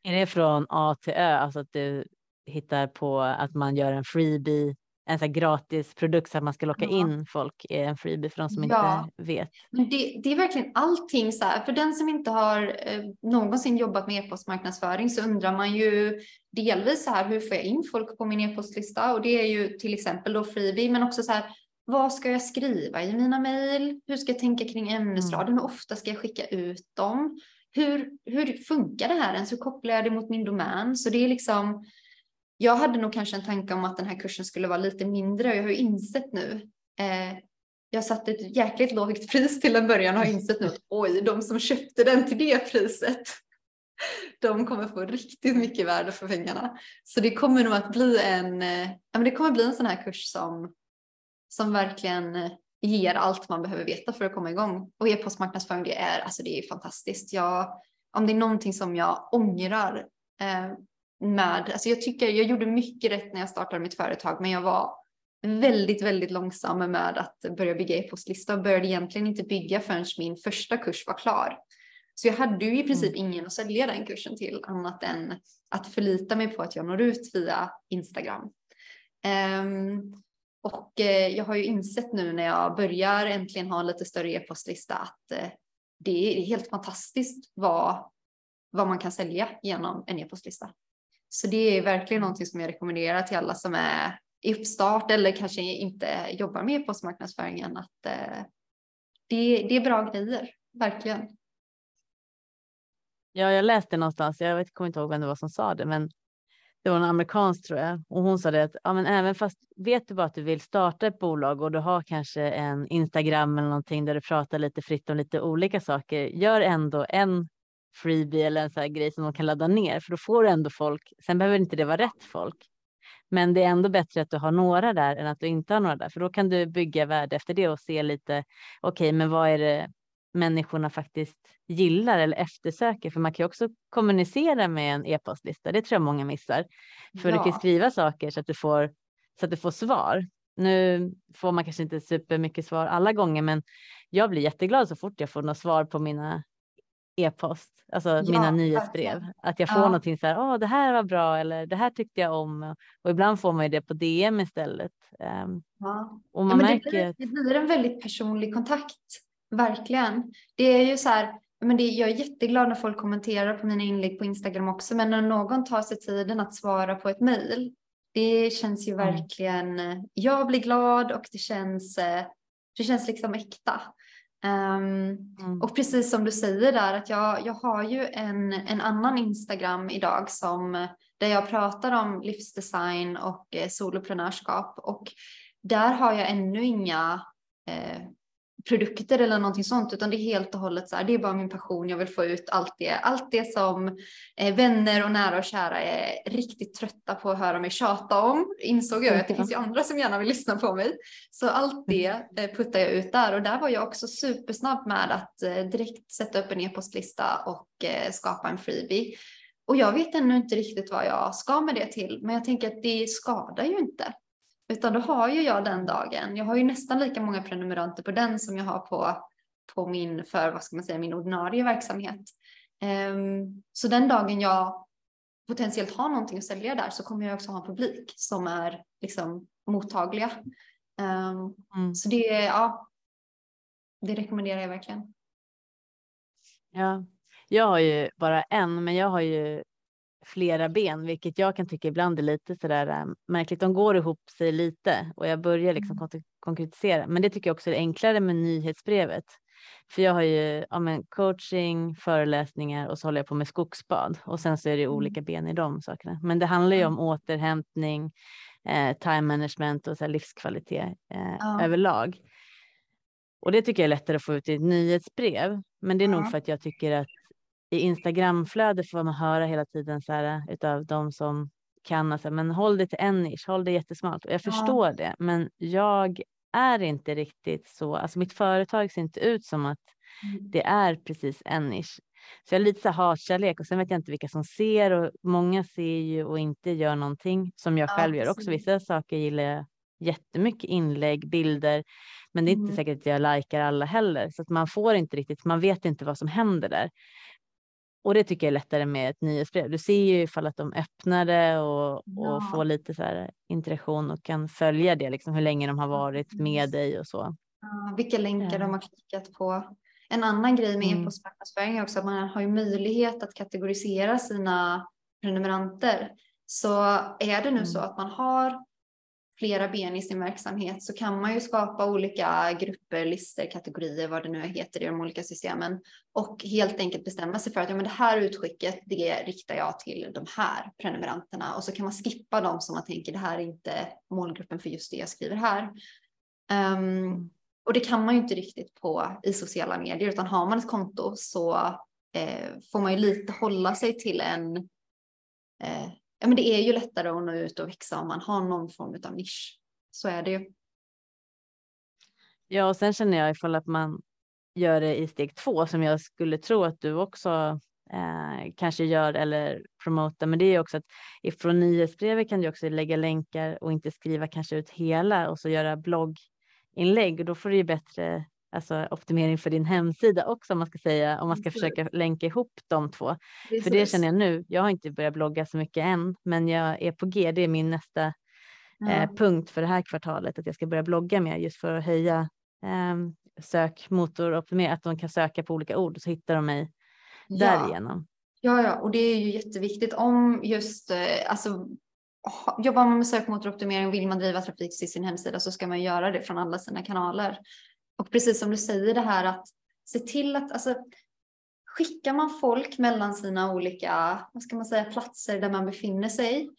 Är det från A till Ö, alltså att du hittar på att man gör en freebie en så gratis produkt så att man ska locka ja. in folk är en freebie för de som ja. inte vet. Men det, det, är verkligen allting så här. För den som inte har eh, någonsin jobbat med e-postmarknadsföring så undrar man ju delvis så här hur får jag in folk på min e-postlista och det är ju till exempel då freebie men också så här vad ska jag skriva i mina mejl? Hur ska jag tänka kring ämnesraden? Mm. Hur ofta ska jag skicka ut dem? Hur, hur funkar det här ens? Hur kopplar jag det mot min domän? Så det är liksom jag hade nog kanske en tanke om att den här kursen skulle vara lite mindre och jag har ju insett nu. Eh, jag satte ett jäkligt lågt pris till en början och har insett nu att oj, de som köpte den till det priset, de kommer få riktigt mycket värde för pengarna. Så det kommer nog att bli en, eh, ja, men det kommer bli en sån här kurs som, som verkligen eh, ger allt man behöver veta för att komma igång. Och e-postmarknadsföring, det är, alltså det är fantastiskt. Jag, om det är någonting som jag ångrar eh, med, alltså jag tycker jag gjorde mycket rätt när jag startade mitt företag, men jag var väldigt, väldigt långsam med att börja bygga e-postlista och började egentligen inte bygga förrän min första kurs var klar. Så jag hade ju i princip mm. ingen att sälja den kursen till annat än att förlita mig på att jag når ut via Instagram. Um, och eh, jag har ju insett nu när jag börjar äntligen ha en lite större e-postlista att eh, det är helt fantastiskt vad, vad man kan sälja genom en e-postlista. Så det är verkligen någonting som jag rekommenderar till alla som är i uppstart eller kanske inte jobbar med e-postmarknadsföringen att eh, det, det är bra grejer, verkligen. Ja, jag läste någonstans, jag vet, kommer inte ihåg vem det var som sa det, men det var en amerikansk tror jag och hon sa det att ja, men även fast vet du bara att du vill starta ett bolag och du har kanske en Instagram eller någonting där du pratar lite fritt om lite olika saker, gör ändå en freebie eller en sån här grej som de kan ladda ner för då får du ändå folk. Sen behöver inte det vara rätt folk. Men det är ändå bättre att du har några där än att du inte har några där, för då kan du bygga värde efter det och se lite. Okej, okay, men vad är det människorna faktiskt gillar eller eftersöker? För man kan ju också kommunicera med en e-postlista. Det tror jag många missar. För ja. du kan skriva saker så att du får så att du får svar. Nu får man kanske inte supermycket svar alla gånger, men jag blir jätteglad så fort jag får något svar på mina e-post, alltså ja, mina nyhetsbrev. Att jag får ja. någonting så här, åh, det här var bra eller det här tyckte jag om. Och ibland får man ju det på DM istället. Um, ja. Och man ja, märker... Det blir, det blir en väldigt personlig kontakt, verkligen. Det är ju så här, men det, jag är jätteglad när folk kommenterar på mina inlägg på Instagram också, men när någon tar sig tiden att svara på ett mejl, det känns ju mm. verkligen, jag blir glad och det känns, eh, det känns liksom äkta. Um, mm. Och precis som du säger där att jag, jag har ju en, en annan Instagram idag som där jag pratar om livsdesign och eh, soloprenörskap och där har jag ännu inga eh, produkter eller någonting sånt, utan det är helt och hållet så här, det är bara min passion, jag vill få ut allt det, allt det som eh, vänner och nära och kära är riktigt trötta på att höra mig tjata om, insåg jag att det finns ju andra som gärna vill lyssna på mig. Så allt det mm. eh, puttar jag ut där och där var jag också supersnabb med att eh, direkt sätta upp en e-postlista och eh, skapa en freebie. Och jag vet ännu inte riktigt vad jag ska med det till, men jag tänker att det skadar ju inte. Utan då har ju jag den dagen, jag har ju nästan lika många prenumeranter på den som jag har på, på min, för vad ska man säga, min ordinarie verksamhet. Um, så den dagen jag potentiellt har någonting att sälja där så kommer jag också ha en publik som är liksom mottagliga. Um, mm. Så det, ja, det rekommenderar jag verkligen. Ja, jag har ju bara en, men jag har ju flera ben, vilket jag kan tycka ibland är lite sådär äh, märkligt. De går ihop sig lite och jag börjar liksom mm. konkretisera. Men det tycker jag också är enklare med nyhetsbrevet. För jag har ju ja, men coaching, föreläsningar och så håller jag på med skogsbad och sen så är det mm. olika ben i de sakerna. Men det handlar ju om återhämtning, eh, time management och så livskvalitet eh, ja. överlag. Och det tycker jag är lättare att få ut i ett nyhetsbrev. Men det är ja. nog för att jag tycker att i Instagramflödet får man höra hela tiden så här utav de som kan, alltså, men håll det till en nisch, håll det jättesmalt. Och jag ja. förstår det, men jag är inte riktigt så, alltså mitt företag ser inte ut som att mm. det är precis en nisch. Så jag är lite så hatkärlek och sen vet jag inte vilka som ser och många ser ju och inte gör någonting som jag själv ja, gör också. Vissa saker gillar jag jättemycket inlägg, bilder, men det är inte mm. säkert att jag likar alla heller så att man får inte riktigt, man vet inte vad som händer där. Och det tycker jag är lättare med ett nyhetsbrev. Du ser ju ifall att de öppnar det och, ja. och får lite så här interaktion och kan följa det, liksom hur länge de har varit med dig och så. Ja, vilka länkar ja. de har klickat på. En annan grej med mm. e-postmarknadsföring är också att man har ju möjlighet att kategorisera sina prenumeranter. Så är det nu mm. så att man har flera ben i sin verksamhet så kan man ju skapa olika grupper, listor, kategorier, vad det nu heter i de olika systemen och helt enkelt bestämma sig för att ja, men det här utskicket, det riktar jag till de här prenumeranterna och så kan man skippa dem som man tänker det här är inte målgruppen för just det jag skriver här. Um, och det kan man ju inte riktigt på i sociala medier utan har man ett konto så eh, får man ju lite hålla sig till en eh, ja, men det är ju lättare att nå ut och växa om man har någon form av nisch. Så är det ju. Ja, och sen känner jag ifall att man gör det i steg två som jag skulle tro att du också eh, kanske gör eller promotar. Men det är också att ifrån nyhetsbrevet kan du också lägga länkar och inte skriva kanske ut hela och så göra blogginlägg och då får du ju bättre alltså optimering för din hemsida också om man ska säga, om man ska försöka länka ihop de två. Precis. För det känner jag nu. Jag har inte börjat blogga så mycket än, men jag är på G. Det är min nästa eh, ja. eh, punkt för det här kvartalet, att jag ska börja blogga mer just för att höja eh, sökmotoroptimering, att de kan söka på olika ord så hittar de mig ja. därigenom. Ja, ja, och det är ju jätteviktigt om just eh, alltså Jobbar man med sökmotoroptimering vill man driva trafik till sin hemsida så ska man göra det från alla sina kanaler. Och precis som du säger det här att se till att alltså, skickar man folk mellan sina olika vad ska man säga, platser där man befinner sig.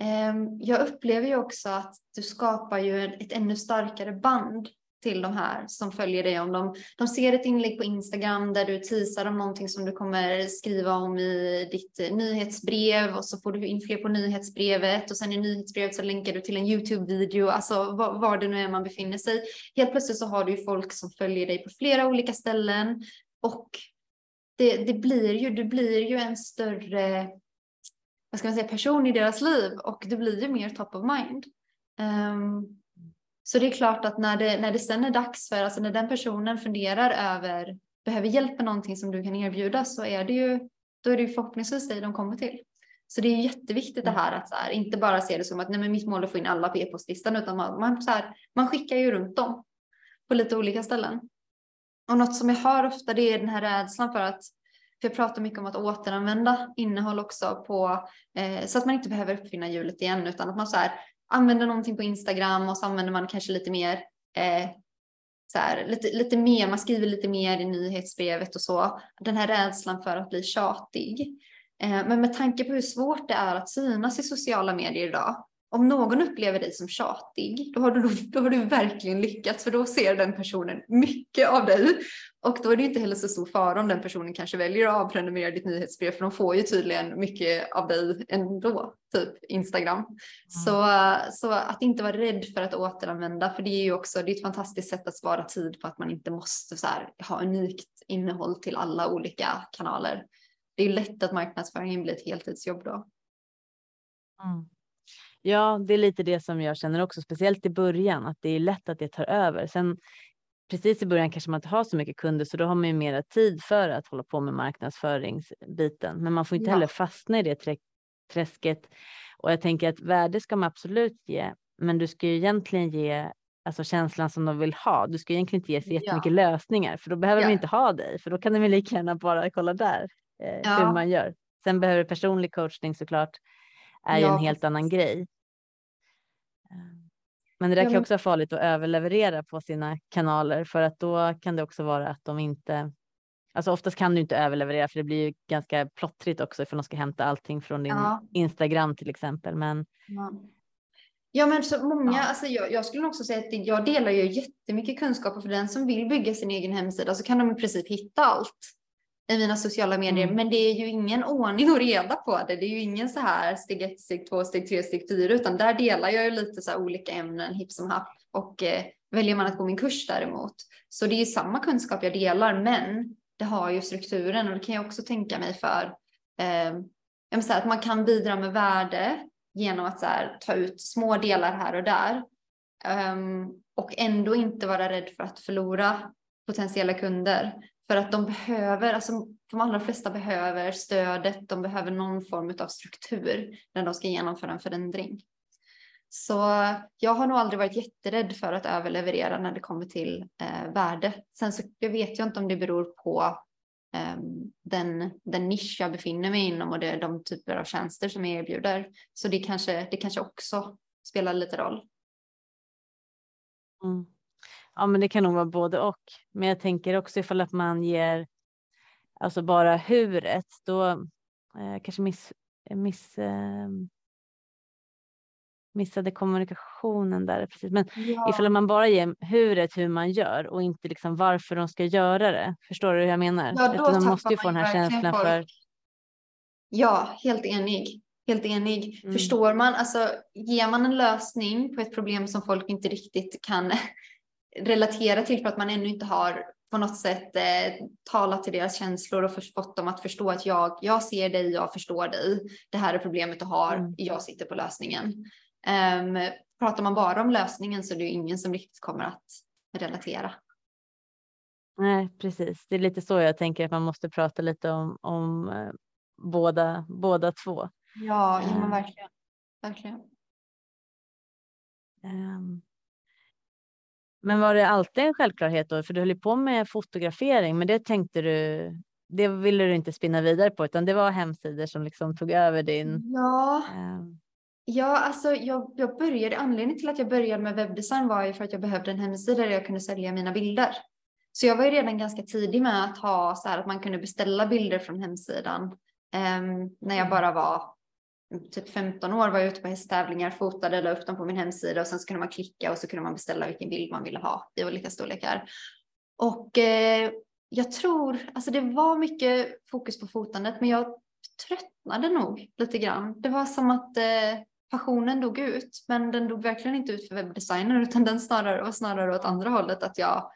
Eh, jag upplever ju också att du skapar ju ett ännu starkare band till de här som följer dig. Om de, de ser ett inlägg på Instagram där du teasar om någonting som du kommer skriva om i ditt eh, nyhetsbrev och så får du in fler på nyhetsbrevet och sen i nyhetsbrevet så länkar du till en Youtube-video, alltså var, var det nu är man befinner sig. Helt plötsligt så har du ju folk som följer dig på flera olika ställen och det, det blir ju, du blir ju en större vad ska man säga, person i deras liv och du blir ju mer top of mind. Um, så det är klart att när det, när det sen är dags för, alltså när den personen funderar över, behöver hjälp med någonting som du kan erbjuda så är det ju, då är det ju förhoppningsvis dig de kommer till. Så det är jätteviktigt det mm. här att så här, inte bara se det som att nej, men mitt mål är att få in alla på e-postlistan utan man, man, så här, man skickar ju runt dem på lite olika ställen. Och något som jag hör ofta det är den här rädslan för att för jag pratar mycket om att återanvända innehåll också på eh, så att man inte behöver uppfinna hjulet igen utan att man så här använder någonting på Instagram och så använder man kanske lite mer eh, så här, lite, lite mer, man skriver lite mer i nyhetsbrevet och så. Den här rädslan för att bli tjatig. Eh, men med tanke på hur svårt det är att synas i sociala medier idag om någon upplever dig som tjatig, då har, du, då har du verkligen lyckats för då ser den personen mycket av dig. Och då är det inte heller så stor fara om den personen kanske väljer att avprenumerera ditt nyhetsbrev för de får ju tydligen mycket av dig ändå, typ Instagram. Mm. Så, så att inte vara rädd för att återanvända, för det är ju också det är ett fantastiskt sätt att spara tid på att man inte måste så här, ha unikt innehåll till alla olika kanaler. Det är lätt att marknadsföringen blir ett heltidsjobb då. Mm. Ja, det är lite det som jag känner också, speciellt i början, att det är lätt att det tar över. Sen precis i början kanske man inte har så mycket kunder, så då har man ju mera tid för att hålla på med marknadsföringsbiten. Men man får inte ja. heller fastna i det träsket. Och jag tänker att värde ska man absolut ge, men du ska ju egentligen ge alltså känslan som de vill ha. Du ska egentligen inte ge så jättemycket ja. lösningar, för då behöver ja. de inte ha dig, för då kan de väl lika gärna bara kolla där eh, hur man gör. Sen behöver personlig coachning såklart är ju en helt annan grej. Men det där ja, kan också vara farligt att överleverera på sina kanaler för att då kan det också vara att de inte Alltså oftast kan du inte överleverera för det blir ju ganska plottrigt också för de ska hämta allting från din ja. Instagram till exempel. Men ja. Ja men så många, ja. alltså jag, jag skulle också säga att jag delar ju jättemycket kunskaper för den som vill bygga sin egen hemsida så kan de i princip hitta allt i mina sociala medier. Mm. Men det är ju ingen ordning och reda på det. Det är ju ingen så här steg ett, steg två, steg tre, steg fyra, utan där delar jag ju lite så här olika ämnen hipp som happ. Och eh, väljer man att gå min kurs däremot, så det är ju samma kunskap jag delar, men det har ju strukturen och det kan jag också tänka mig för. Eh, här, att man kan bidra med värde genom att så här, ta ut små delar här och där. Um, och ändå inte vara rädd för att förlora potentiella kunder. För att de behöver, alltså de allra flesta behöver stödet, de behöver någon form av struktur när de ska genomföra en förändring. Så jag har nog aldrig varit jätterädd för att överleverera när det kommer till eh, värde. Sen så jag vet jag inte om det beror på eh, den, den nisch jag befinner mig inom och det, de typer av tjänster som jag erbjuder. Så det kanske, det kanske också spelar lite roll. Mm. Ja, men det kan nog vara både och. Men jag tänker också ifall att man ger alltså bara huret, då eh, kanske miss, miss eh, missade kommunikationen där. Precis. Men ja. ifall man bara ger huret hur man gör och inte liksom varför de ska göra det. Förstår du hur jag menar? Ja, då de måste ju få den här känslan folk. för. Ja, helt enig. Helt enig. Mm. Förstår man, alltså ger man en lösning på ett problem som folk inte riktigt kan relatera till för att man ännu inte har på något sätt eh, talat till deras känslor och fått dem att förstå att jag, jag ser dig, jag förstår dig. Det här är problemet du har, mm. jag sitter på lösningen. Um, pratar man bara om lösningen så är det ju ingen som riktigt kommer att relatera. Nej, precis. Det är lite så jag tänker att man måste prata lite om, om eh, båda, båda två. Ja, ja ehm. verkligen. verkligen. Um, men var det alltid en självklarhet då? För du höll ju på med fotografering, men det tänkte du, det ville du inte spinna vidare på, utan det var hemsidor som liksom tog över din. Ja, eh. ja alltså jag, jag började, anledningen till att jag började med webbdesign var ju för att jag behövde en hemsida där jag kunde sälja mina bilder. Så jag var ju redan ganska tidig med att ha så här att man kunde beställa bilder från hemsidan. Um, när jag mm. bara var typ 15 år var jag ute på hästtävlingar, fotade, la upp dem på min hemsida och sen så kunde man klicka och så kunde man beställa vilken bild man ville ha i olika storlekar. Och eh, jag tror, alltså det var mycket fokus på fotandet men jag tröttnade nog lite grann. Det var som att eh, passionen dog ut men den dog verkligen inte ut för webbdesigner utan den snarare var snarare åt andra hållet att jag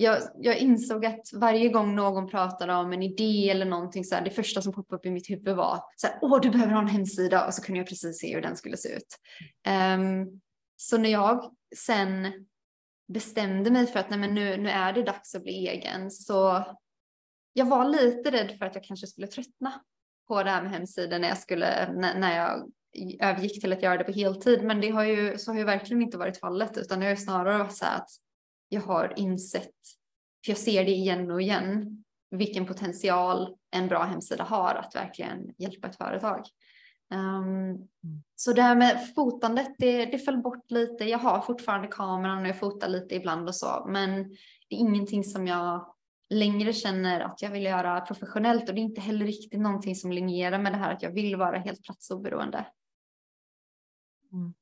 jag, jag, insåg att varje gång någon pratade om en idé eller någonting så här, det första som poppade upp i mitt huvud var så här, åh du behöver ha en hemsida och så kunde jag precis se hur den skulle se ut. Um, så när jag sen bestämde mig för att nej, men nu, nu är det dags att bli egen så jag var lite rädd för att jag kanske skulle tröttna på det här med hemsidan när jag skulle, när, när jag övergick till att göra det på heltid. Men det har ju, så har ju verkligen inte varit fallet utan det har ju snarare varit så här att jag har insett, för jag ser det igen och igen, vilken potential en bra hemsida har att verkligen hjälpa ett företag. Um, så det här med fotandet, det, det föll bort lite. Jag har fortfarande kameran och jag fotar lite ibland och så, men det är ingenting som jag längre känner att jag vill göra professionellt och det är inte heller riktigt någonting som linjerar med det här att jag vill vara helt platsoberoende. Mm.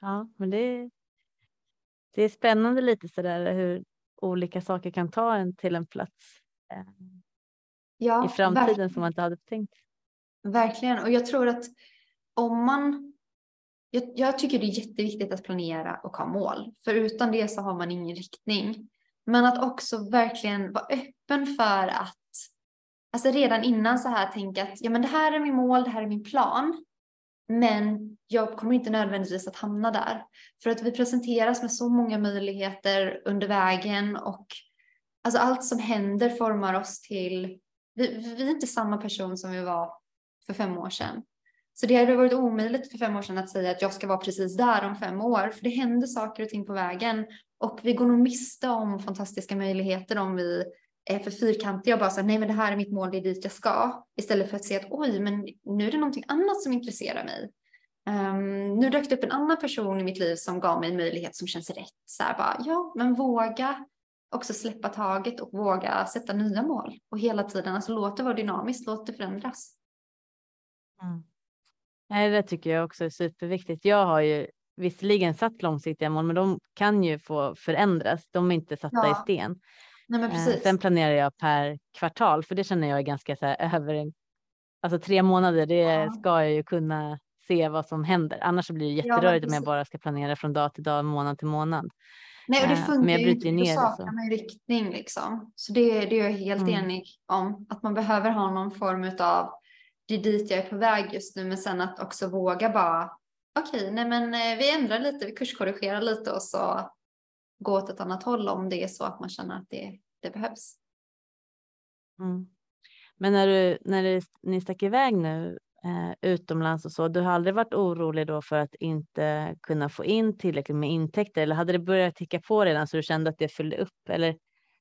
Ja, men det, det är spännande lite sådär hur olika saker kan ta en till en plats eh, ja, i framtiden verkligen. som man inte hade tänkt. Verkligen, och jag tror att om man jag, jag, tycker det är jätteviktigt att planera och ha mål, för utan det så har man ingen riktning. Men att också verkligen vara öppen för att, alltså redan innan så här tänka att ja men det här är min mål, det här är min plan. Men jag kommer inte nödvändigtvis att hamna där. För att vi presenteras med så många möjligheter under vägen och alltså allt som händer formar oss till, vi, vi är inte samma person som vi var för fem år sedan. Så det hade varit omöjligt för fem år sedan att säga att jag ska vara precis där om fem år, för det händer saker och ting på vägen och vi går nog miste om fantastiska möjligheter om vi är för fyrkantiga och bara säger nej men det här är mitt mål, det är dit jag ska. Istället för att se att oj, men nu är det någonting annat som intresserar mig. Um, nu dök det upp en annan person i mitt liv som gav mig en möjlighet som känns rätt. Så här bara, ja, men våga också släppa taget och våga sätta nya mål. Och hela tiden, alltså låt det vara dynamiskt, låt det förändras. Mm. Nej, det tycker jag också är superviktigt. Jag har ju visserligen satt långsiktiga mål, men de kan ju få förändras. De är inte satta ja. i sten. Nej, men eh, precis. Sen planerar jag per kvartal, för det känner jag är ganska så här, över en, alltså tre månader. Det ja. ska jag ju kunna se vad som händer. Annars blir det jätterörigt ja, om jag bara ska planera från dag till dag, månad till månad. Nej, och det eh, funkar ju inte. Då saknar man riktning liksom. Så det, det är jag helt mm. enig om. Att man behöver ha någon form av det är dit jag är på väg just nu, men sen att också våga bara okej, okay, nej men eh, vi ändrar lite, vi kurskorrigerar lite och så gå åt ett annat håll om det är så att man känner att det, det behövs. Mm. Men när, du, när du, ni stack iväg nu eh, utomlands och så, du har aldrig varit orolig då för att inte kunna få in tillräckligt med intäkter eller hade det börjat ticka på redan så du kände att det fyllde upp eller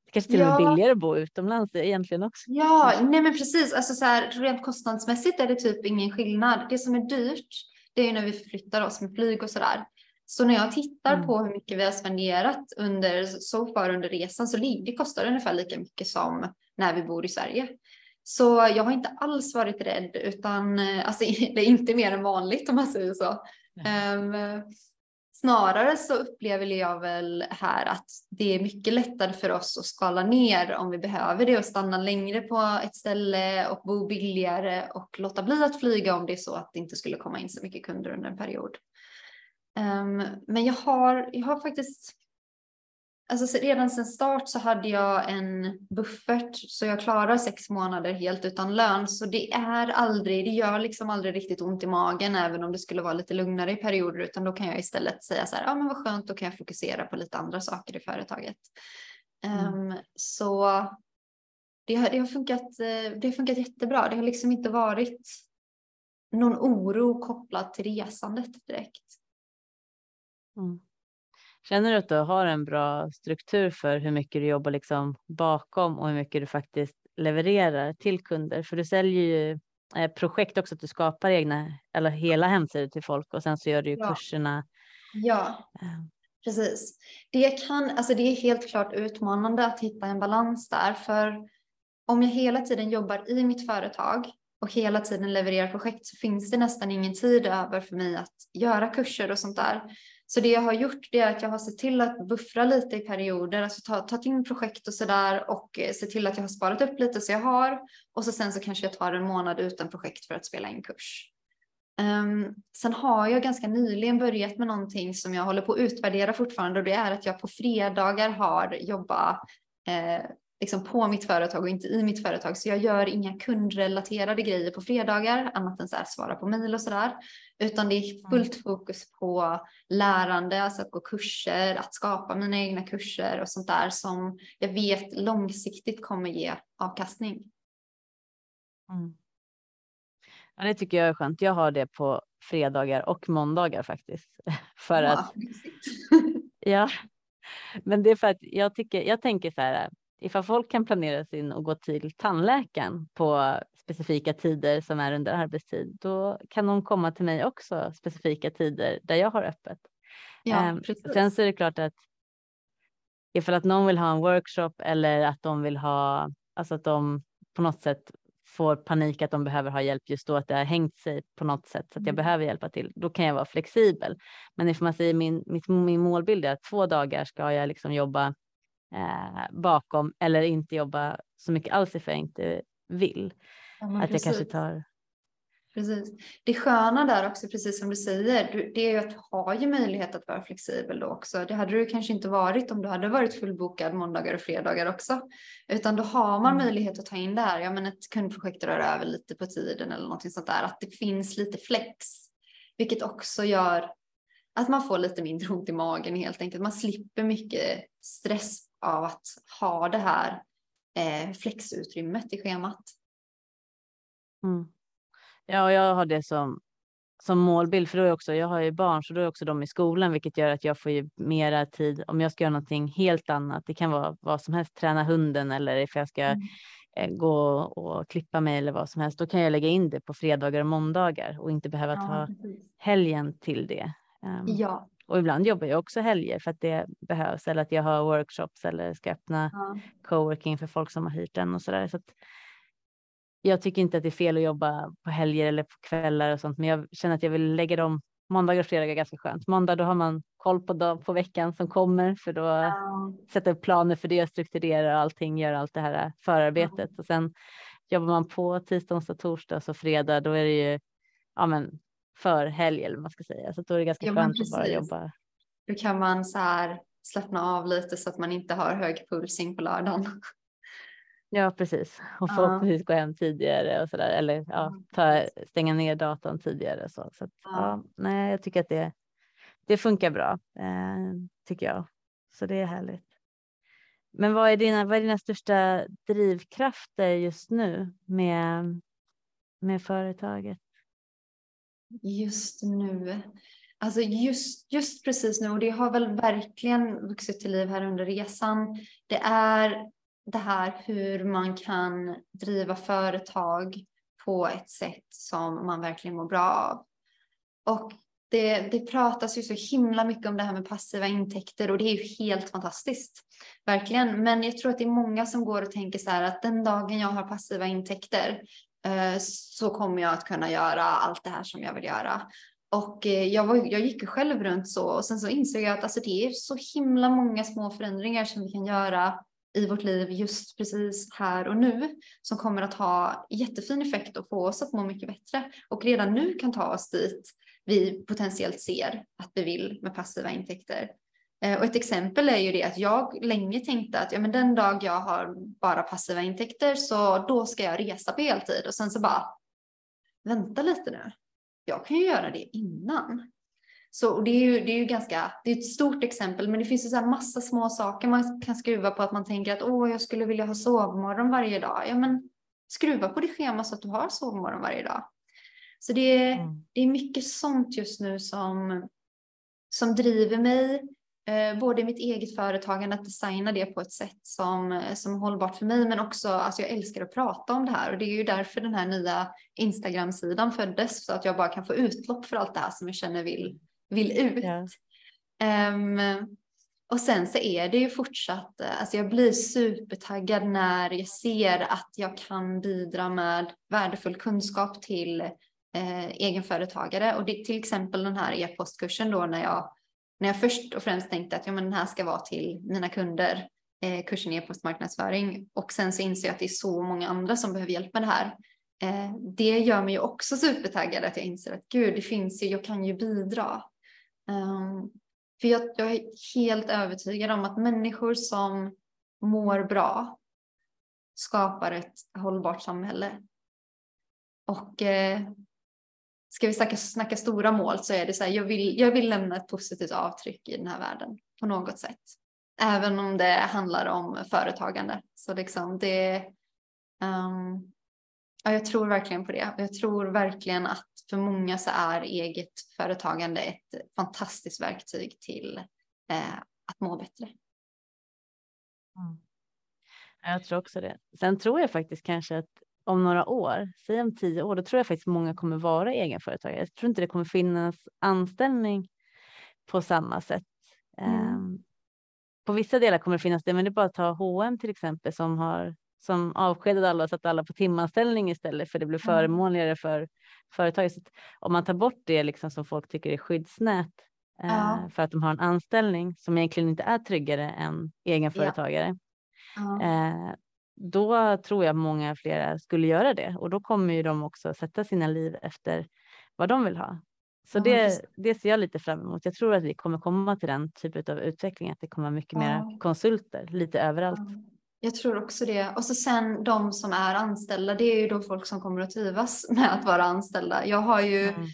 det kanske till och med billigare att bo utomlands egentligen också? Ja, nej men precis, alltså så här, rent kostnadsmässigt är det typ ingen skillnad. Det som är dyrt, det är ju när vi förflyttar oss med flyg och så där. Så när jag tittar mm. på hur mycket vi har spenderat under så far under resan så det kostar ungefär lika mycket som när vi bor i Sverige. Så jag har inte alls varit rädd utan alltså, det är inte mer än vanligt om man säger så. Mm. Um, snarare så upplever jag väl här att det är mycket lättare för oss att skala ner om vi behöver det och stanna längre på ett ställe och bo billigare och låta bli att flyga om det är så att det inte skulle komma in så mycket kunder under en period. Um, men jag har, jag har faktiskt, alltså redan sedan start så hade jag en buffert så jag klarar sex månader helt utan lön. Så det är aldrig, det gör liksom aldrig riktigt ont i magen även om det skulle vara lite lugnare i perioder utan då kan jag istället säga så här, ja ah, men vad skönt, då kan jag fokusera på lite andra saker i företaget. Mm. Um, så det har, det, har funkat, eh, det har funkat jättebra. Det har liksom inte varit någon oro kopplat till resandet direkt. Mm. Känner du att du har en bra struktur för hur mycket du jobbar liksom bakom och hur mycket du faktiskt levererar till kunder? För du säljer ju eh, projekt också, att du skapar egna eller hela hemsidor till folk och sen så gör du ju ja. kurserna. Ja, eh. precis. Det kan, alltså det är helt klart utmanande att hitta en balans där, för om jag hela tiden jobbar i mitt företag och hela tiden levererar projekt så finns det nästan ingen tid över för mig att göra kurser och sånt där. Så det jag har gjort det är att jag har sett till att buffra lite i perioder, alltså ta, tagit in projekt och sådär och eh, se till att jag har sparat upp lite så jag har och så sen så kanske jag tar en månad utan projekt för att spela in kurs. Um, sen har jag ganska nyligen börjat med någonting som jag håller på att utvärdera fortfarande och det är att jag på fredagar har jobbat eh, liksom på mitt företag och inte i mitt företag. Så jag gör inga kundrelaterade grejer på fredagar annat än så här, svara på mejl och sådär. Utan det är mm. fullt fokus på lärande, alltså att gå kurser, att skapa mina egna kurser och sånt där som jag vet långsiktigt kommer ge avkastning. Mm. Ja, det tycker jag är skönt. Jag har det på fredagar och måndagar faktiskt. För ja, att. ja, men det är för att jag tycker. Jag tänker så här. Ifall folk kan planera sin och gå till tandläkaren på specifika tider som är under arbetstid, då kan de komma till mig också specifika tider där jag har öppet. Ja, um, sen så är det klart att ifall att någon vill ha en workshop eller att de vill ha, alltså att de på något sätt får panik att de behöver ha hjälp just då, att det har hängt sig på något sätt så att jag mm. behöver hjälpa till, då kan jag vara flexibel. Men ifall man säger min, min, min målbild är att två dagar ska jag liksom jobba eh, bakom eller inte jobba så mycket alls ifall jag inte vill. Ja, att jag kanske tar Precis. Det sköna där också, precis som du säger, det är ju att du har ju möjlighet att vara flexibel då också. Det hade du kanske inte varit om du hade varit fullbokad måndagar och fredagar också. Utan då har man mm. möjlighet att ta in det här, ja men ett kundprojekt rör över lite på tiden eller någonting sånt där, att det finns lite flex. Vilket också gör att man får lite mindre ont i magen helt enkelt. Man slipper mycket stress av att ha det här eh, flexutrymmet i schemat. Mm. Ja, jag har det som, som målbild, för då är också, jag har ju barn, så då är också de i skolan, vilket gör att jag får ju mera tid om jag ska göra någonting helt annat. Det kan vara vad som helst, träna hunden eller if jag ska mm. eh, gå och klippa mig eller vad som helst. Då kan jag lägga in det på fredagar och måndagar och inte behöva ja, ta precis. helgen till det. Um, ja. Och ibland jobbar jag också helger för att det behövs eller att jag har workshops eller ska öppna ja. coworking för folk som har hyrt den och så där. Så att jag tycker inte att det är fel att jobba på helger eller på kvällar och sånt, men jag känner att jag vill lägga dem måndagar och fredagar ganska skönt. Måndag då har man koll på, dag, på veckan som kommer för då ja. sätta upp planer för det, strukturera allting, göra allt det här förarbetet ja. och sen jobbar man på tisdag, onsdag, torsdag och så fredag, då är det ju ja, men för helg eller vad man ska säga, så då är det ganska ja, skönt att bara jobba. Då kan man så här slappna av lite så att man inte har hög puls in på lördagen. Ja, precis. Och förhoppningsvis ja. gå hem tidigare och så där. Eller ja, ta, stänga ner datorn tidigare. Så, så att, ja. ja. nej, jag tycker att det, det funkar bra, eh, tycker jag. Så det är härligt. Men vad är, dina, vad är dina största drivkrafter just nu med, med företaget? Just nu. Alltså just, just precis nu och det har väl verkligen vuxit till liv här under resan. Det är det här hur man kan driva företag på ett sätt som man verkligen mår bra av. Och det, det pratas ju så himla mycket om det här med passiva intäkter och det är ju helt fantastiskt. Verkligen. Men jag tror att det är många som går och tänker så här att den dagen jag har passiva intäkter Eh, så kommer jag att kunna göra allt det här som jag vill göra. Och eh, jag, var, jag gick själv runt så och sen så insåg jag att alltså, det är så himla många små förändringar som vi kan göra i vårt liv just precis här och nu som kommer att ha jättefin effekt och få oss att må mycket bättre och redan nu kan ta oss dit vi potentiellt ser att vi vill med passiva intäkter. Eh, och ett exempel är ju det att jag länge tänkte att ja, men den dag jag har bara passiva intäkter så då ska jag resa på heltid och sen så bara vänta lite nu. Jag kan ju göra det innan. Så det är ju, det är ju ganska, det är ett stort exempel, men det finns ju så här massa små saker man kan skruva på att man tänker att åh, jag skulle vilja ha sovmorgon varje dag. Ja, men skruva på ditt schema så att du har sovmorgon varje dag. Så det är, mm. det är mycket sånt just nu som, som driver mig, både i mitt eget företagande att designa det på ett sätt som, som är hållbart för mig, men också alltså jag älskar att prata om det här och det är ju därför den här nya Instagram-sidan föddes, så att jag bara kan få utlopp för allt det här som jag känner vill vill ut. Ja. Um, och sen så är det ju fortsatt, eh, alltså jag blir supertaggad när jag ser att jag kan bidra med värdefull kunskap till eh, egenföretagare. Och det till exempel den här e-postkursen då när jag, när jag först och främst tänkte att ja, men den här ska vara till mina kunder, eh, kursen e-postmarknadsföring. Och sen så inser jag att det är så många andra som behöver hjälp med det här. Eh, det gör mig ju också supertaggad att jag inser att gud, det finns ju, jag kan ju bidra. Um, för jag, jag, är helt övertygad om att människor som mår bra skapar ett hållbart samhälle. Och eh, ska vi snacka, snacka, stora mål så är det så här, jag vill, jag vill lämna ett positivt avtryck i den här världen på något sätt. Även om det handlar om företagande. Så liksom det, um, ja, jag tror verkligen på det. Jag tror verkligen att för många så är eget företagande ett fantastiskt verktyg till eh, att må bättre. Mm. Jag tror också det. Sen tror jag faktiskt kanske att om några år, säg om tio år, då tror jag faktiskt många kommer vara egenföretagare. Jag tror inte det kommer finnas anställning på samma sätt. Mm. Um, på vissa delar kommer det finnas det, men det är bara att ta H&M till exempel som har som avskedade alla och satte alla på timanställning istället för det blev mm. förmånligare för företaget. om man tar bort det liksom som folk tycker är skyddsnät eh, ja. för att de har en anställning som egentligen inte är tryggare än egenföretagare. Ja. Ja. Eh, då tror jag många flera skulle göra det och då kommer ju de också sätta sina liv efter vad de vill ha. Så det, det ser jag lite fram emot. Jag tror att vi kommer komma till den typen av utveckling, att det kommer mycket mer konsulter lite överallt. Jag tror också det. Och så sen de som är anställda, det är ju då folk som kommer att trivas med att vara anställda. Jag har ju mm.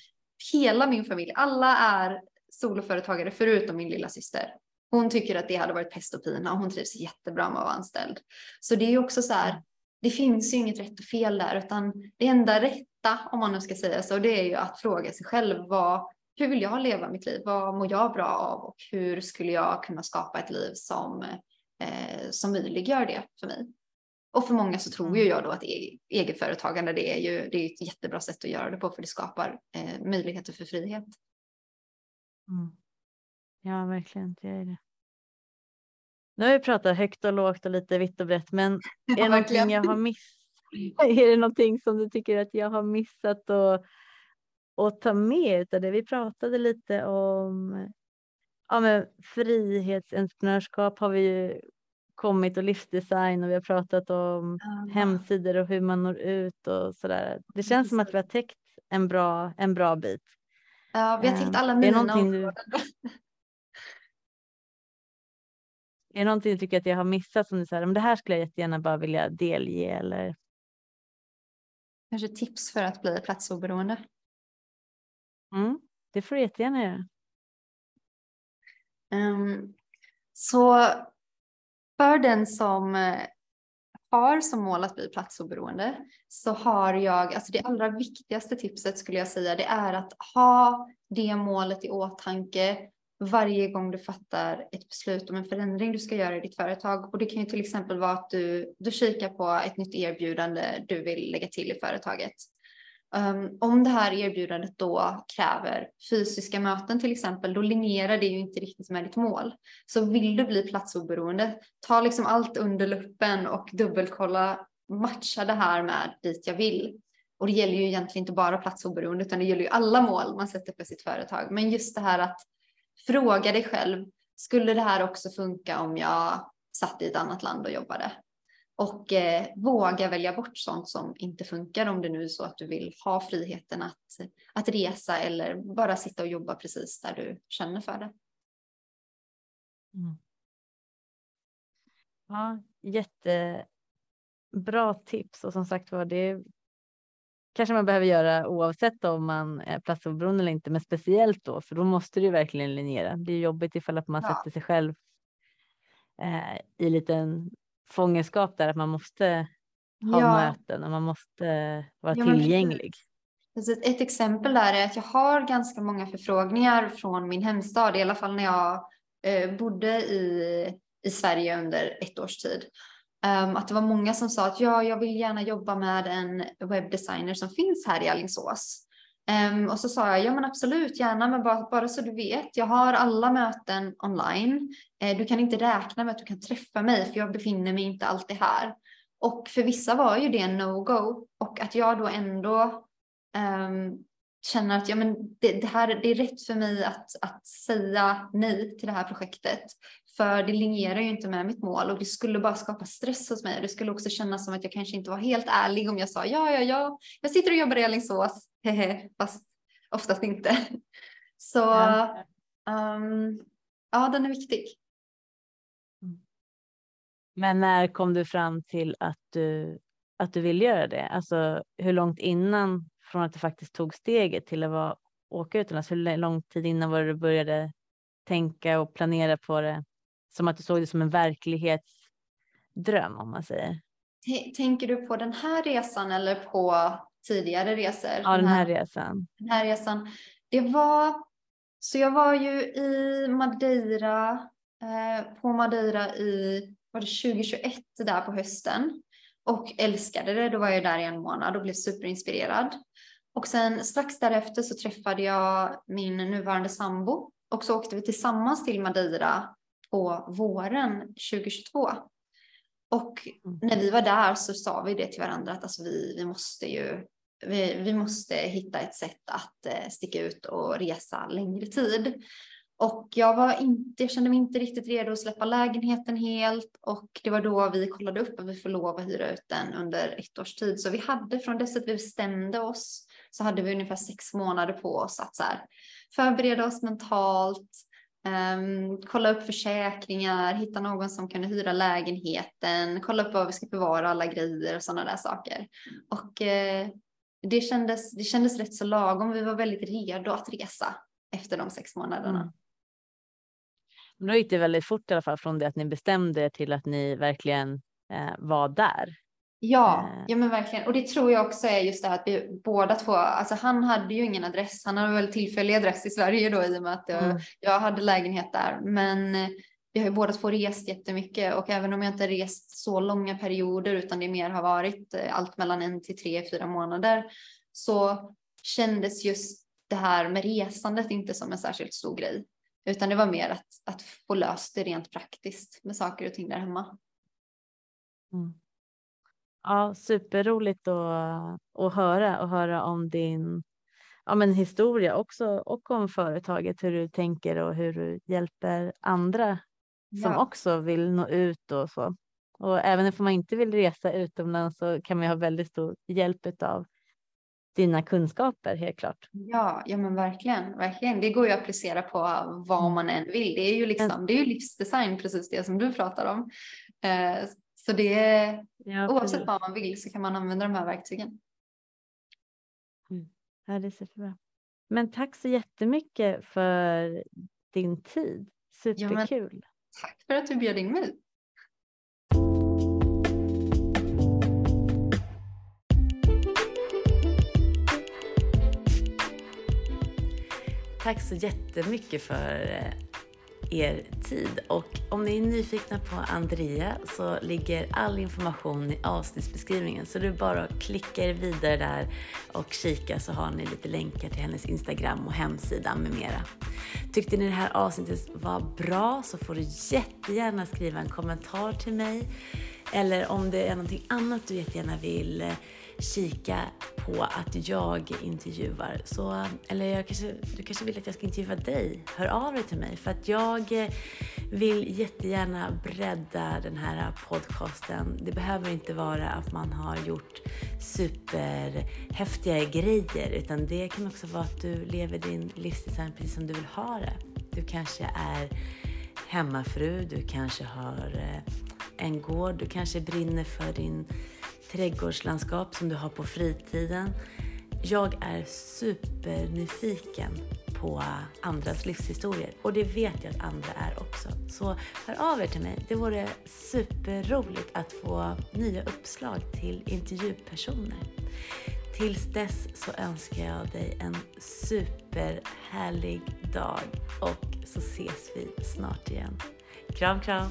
hela min familj, alla är soloföretagare förutom min lilla syster. Hon tycker att det hade varit pest och pina och hon trivs jättebra med att vara anställd. Så det är ju också så här, det finns ju inget rätt och fel där, utan det enda rätta, om man nu ska säga så, det är ju att fråga sig själv vad, hur vill jag leva mitt liv? Vad mår jag bra av och hur skulle jag kunna skapa ett liv som eh, som möjliggör det för mig. Och för många så tror ju mm. jag då att e-, egenföretagande det är ju det är ett jättebra sätt att göra det på för det skapar eh, möjligheter för frihet. Mm. Ja, verkligen. Det är det. Nu har vi pratat högt och lågt och lite vitt och brett, men är det någonting jag har missat? Är det någonting som du tycker att jag har missat att, att ta med av det? Vi pratade lite om ja, men frihetsentreprenörskap har vi ju kommit och livsdesign och vi har pratat om ja. hemsidor och hur man når ut och sådär. Det känns Precis. som att vi har täckt en bra, en bra bit. Ja, vi har täckt alla mina områden. Du... Är det någonting du tycker att jag har missat som du säger, men det här skulle jag jättegärna bara vilja delge eller? Kanske tips för att bli platsoberoende. Mm, det får du jättegärna göra. Um, så för den som eh, har som mål att bli platsoberoende så har jag, alltså det allra viktigaste tipset skulle jag säga, det är att ha det målet i åtanke varje gång du fattar ett beslut om en förändring du ska göra i ditt företag. Och det kan ju till exempel vara att du, du kikar på ett nytt erbjudande du vill lägga till i företaget. Um, om det här erbjudandet då kräver fysiska möten till exempel, då linjerar det ju inte riktigt med ditt mål. Så vill du bli platsoberoende, ta liksom allt under luppen och dubbelkolla, matcha det här med dit jag vill. Och det gäller ju egentligen inte bara platsoberoende, utan det gäller ju alla mål man sätter för sitt företag. Men just det här att fråga dig själv, skulle det här också funka om jag satt i ett annat land och jobbade? Och eh, våga välja bort sånt som inte funkar om det nu är så att du vill ha friheten att, att resa eller bara sitta och jobba precis där du känner för det. Mm. Ja, jättebra tips och som sagt var det kanske man behöver göra oavsett om man är platsoberoende eller inte, men speciellt då, för då måste du verkligen linjera. Det är jobbigt ifall att man ja. sätter sig själv eh, i liten fångenskap där att man måste ha ja. möten och man måste vara ja, tillgänglig. Ett exempel där är att jag har ganska många förfrågningar från min hemstad, i alla fall när jag eh, bodde i, i Sverige under ett års tid. Um, att det var många som sa att ja, jag vill gärna jobba med en webbdesigner som finns här i Alingsås. Um, och så sa jag, ja men absolut, gärna, men bara, bara så du vet, jag har alla möten online. Eh, du kan inte räkna med att du kan träffa mig, för jag befinner mig inte alltid här. Och för vissa var ju det en no-go. Och att jag då ändå um, känner att ja, men det, det, här, det är rätt för mig att, att säga nej till det här projektet. För det linjerar ju inte med mitt mål och det skulle bara skapa stress hos mig. Det skulle också kännas som att jag kanske inte var helt ärlig om jag sa ja, ja, ja, jag sitter och jobbar i Alingsås, fast oftast inte. Så ja. Um, ja, den är viktig. Mm. Men när kom du fram till att du, att du vill göra det? Alltså hur långt innan från att du faktiskt tog steget till att vara, åka utomlands? Hur lång tid innan var det du började tänka och planera på det? Som att du såg det som en verklighetsdröm om man säger. Tänker du på den här resan eller på tidigare resor? Ja, den här, resan. Den här resan. Det var, så jag var ju i Madeira, eh, på Madeira i, var det 2021 där på hösten och älskade det. Då var jag där i en månad och blev superinspirerad. Och sen strax därefter så träffade jag min nuvarande sambo och så åkte vi tillsammans till Madeira på våren 2022. Och mm. när vi var där så sa vi det till varandra att alltså vi, vi måste ju vi, vi måste hitta ett sätt att eh, sticka ut och resa längre tid. Och jag, var inte, jag kände mig inte riktigt redo att släppa lägenheten helt och det var då vi kollade upp att vi får lov att hyra ut den under ett års tid. Så vi hade från dess att vi bestämde oss så hade vi ungefär sex månader på oss att så här, förbereda oss mentalt, um, kolla upp försäkringar, hitta någon som kunde hyra lägenheten, kolla upp var vi ska förvara alla grejer och sådana där saker. Och uh, det, kändes, det kändes rätt så lagom. Vi var väldigt redo att resa efter de sex månaderna. Mm. Då gick det väldigt fort i alla fall från det att ni bestämde er till att ni verkligen eh, var där. Ja, eh. ja men verkligen. Och det tror jag också är just det här att vi båda två, alltså han hade ju ingen adress, han hade väl tillfällig adress i Sverige då i och med att jag, mm. jag hade lägenhet där. Men eh, vi har ju båda två rest jättemycket och även om jag inte rest så långa perioder utan det mer har varit eh, allt mellan en till tre, fyra månader så kändes just det här med resandet inte som en särskilt stor grej. Utan det var mer att, att få löst det rent praktiskt med saker och ting där hemma. Mm. Ja, superroligt att, att höra och höra om din ja, men historia också och om företaget, hur du tänker och hur du hjälper andra som ja. också vill nå ut och så. Och även om man inte vill resa utomlands så kan man ha väldigt stor hjälp av dina kunskaper helt klart. Ja, ja men verkligen, verkligen. Det går ju att applicera på vad mm. man än vill. Det är ju liksom, det är ju livsdesign, precis det som du pratar om. Så det är, ja, oavsett vad man vill så kan man använda de här verktygen. Mm. Ja, det är superbra. Men tack så jättemycket för din tid. Superkul. Ja, tack för att du bjöd in mig. Tack så jättemycket för eh, er tid. Och om ni är nyfikna på Andrea så ligger all information i avsnittsbeskrivningen. Så det är bara att klicka er vidare där och kika så har ni lite länkar till hennes Instagram och hemsida med mera. Tyckte ni det här avsnittet var bra så får du jättegärna skriva en kommentar till mig. Eller om det är någonting annat du jättegärna vill eh, kika på att jag intervjuar. Så, eller jag kanske, du kanske vill att jag ska intervjua dig? Hör av dig till mig för att jag eh, vill jättegärna bredda den här podcasten. Det behöver inte vara att man har gjort superhäftiga grejer utan det kan också vara att du lever din livsdesign precis som du vill ha det. Du kanske är hemmafru, du kanske har eh, en gård, du kanske brinner för din trädgårdslandskap som du har på fritiden. Jag är supernyfiken på andras livshistorier och det vet jag att andra är också. Så hör av er till mig. Det vore superroligt att få nya uppslag till intervjupersoner. Tills dess så önskar jag dig en superhärlig dag och så ses vi snart igen. Kram, kram!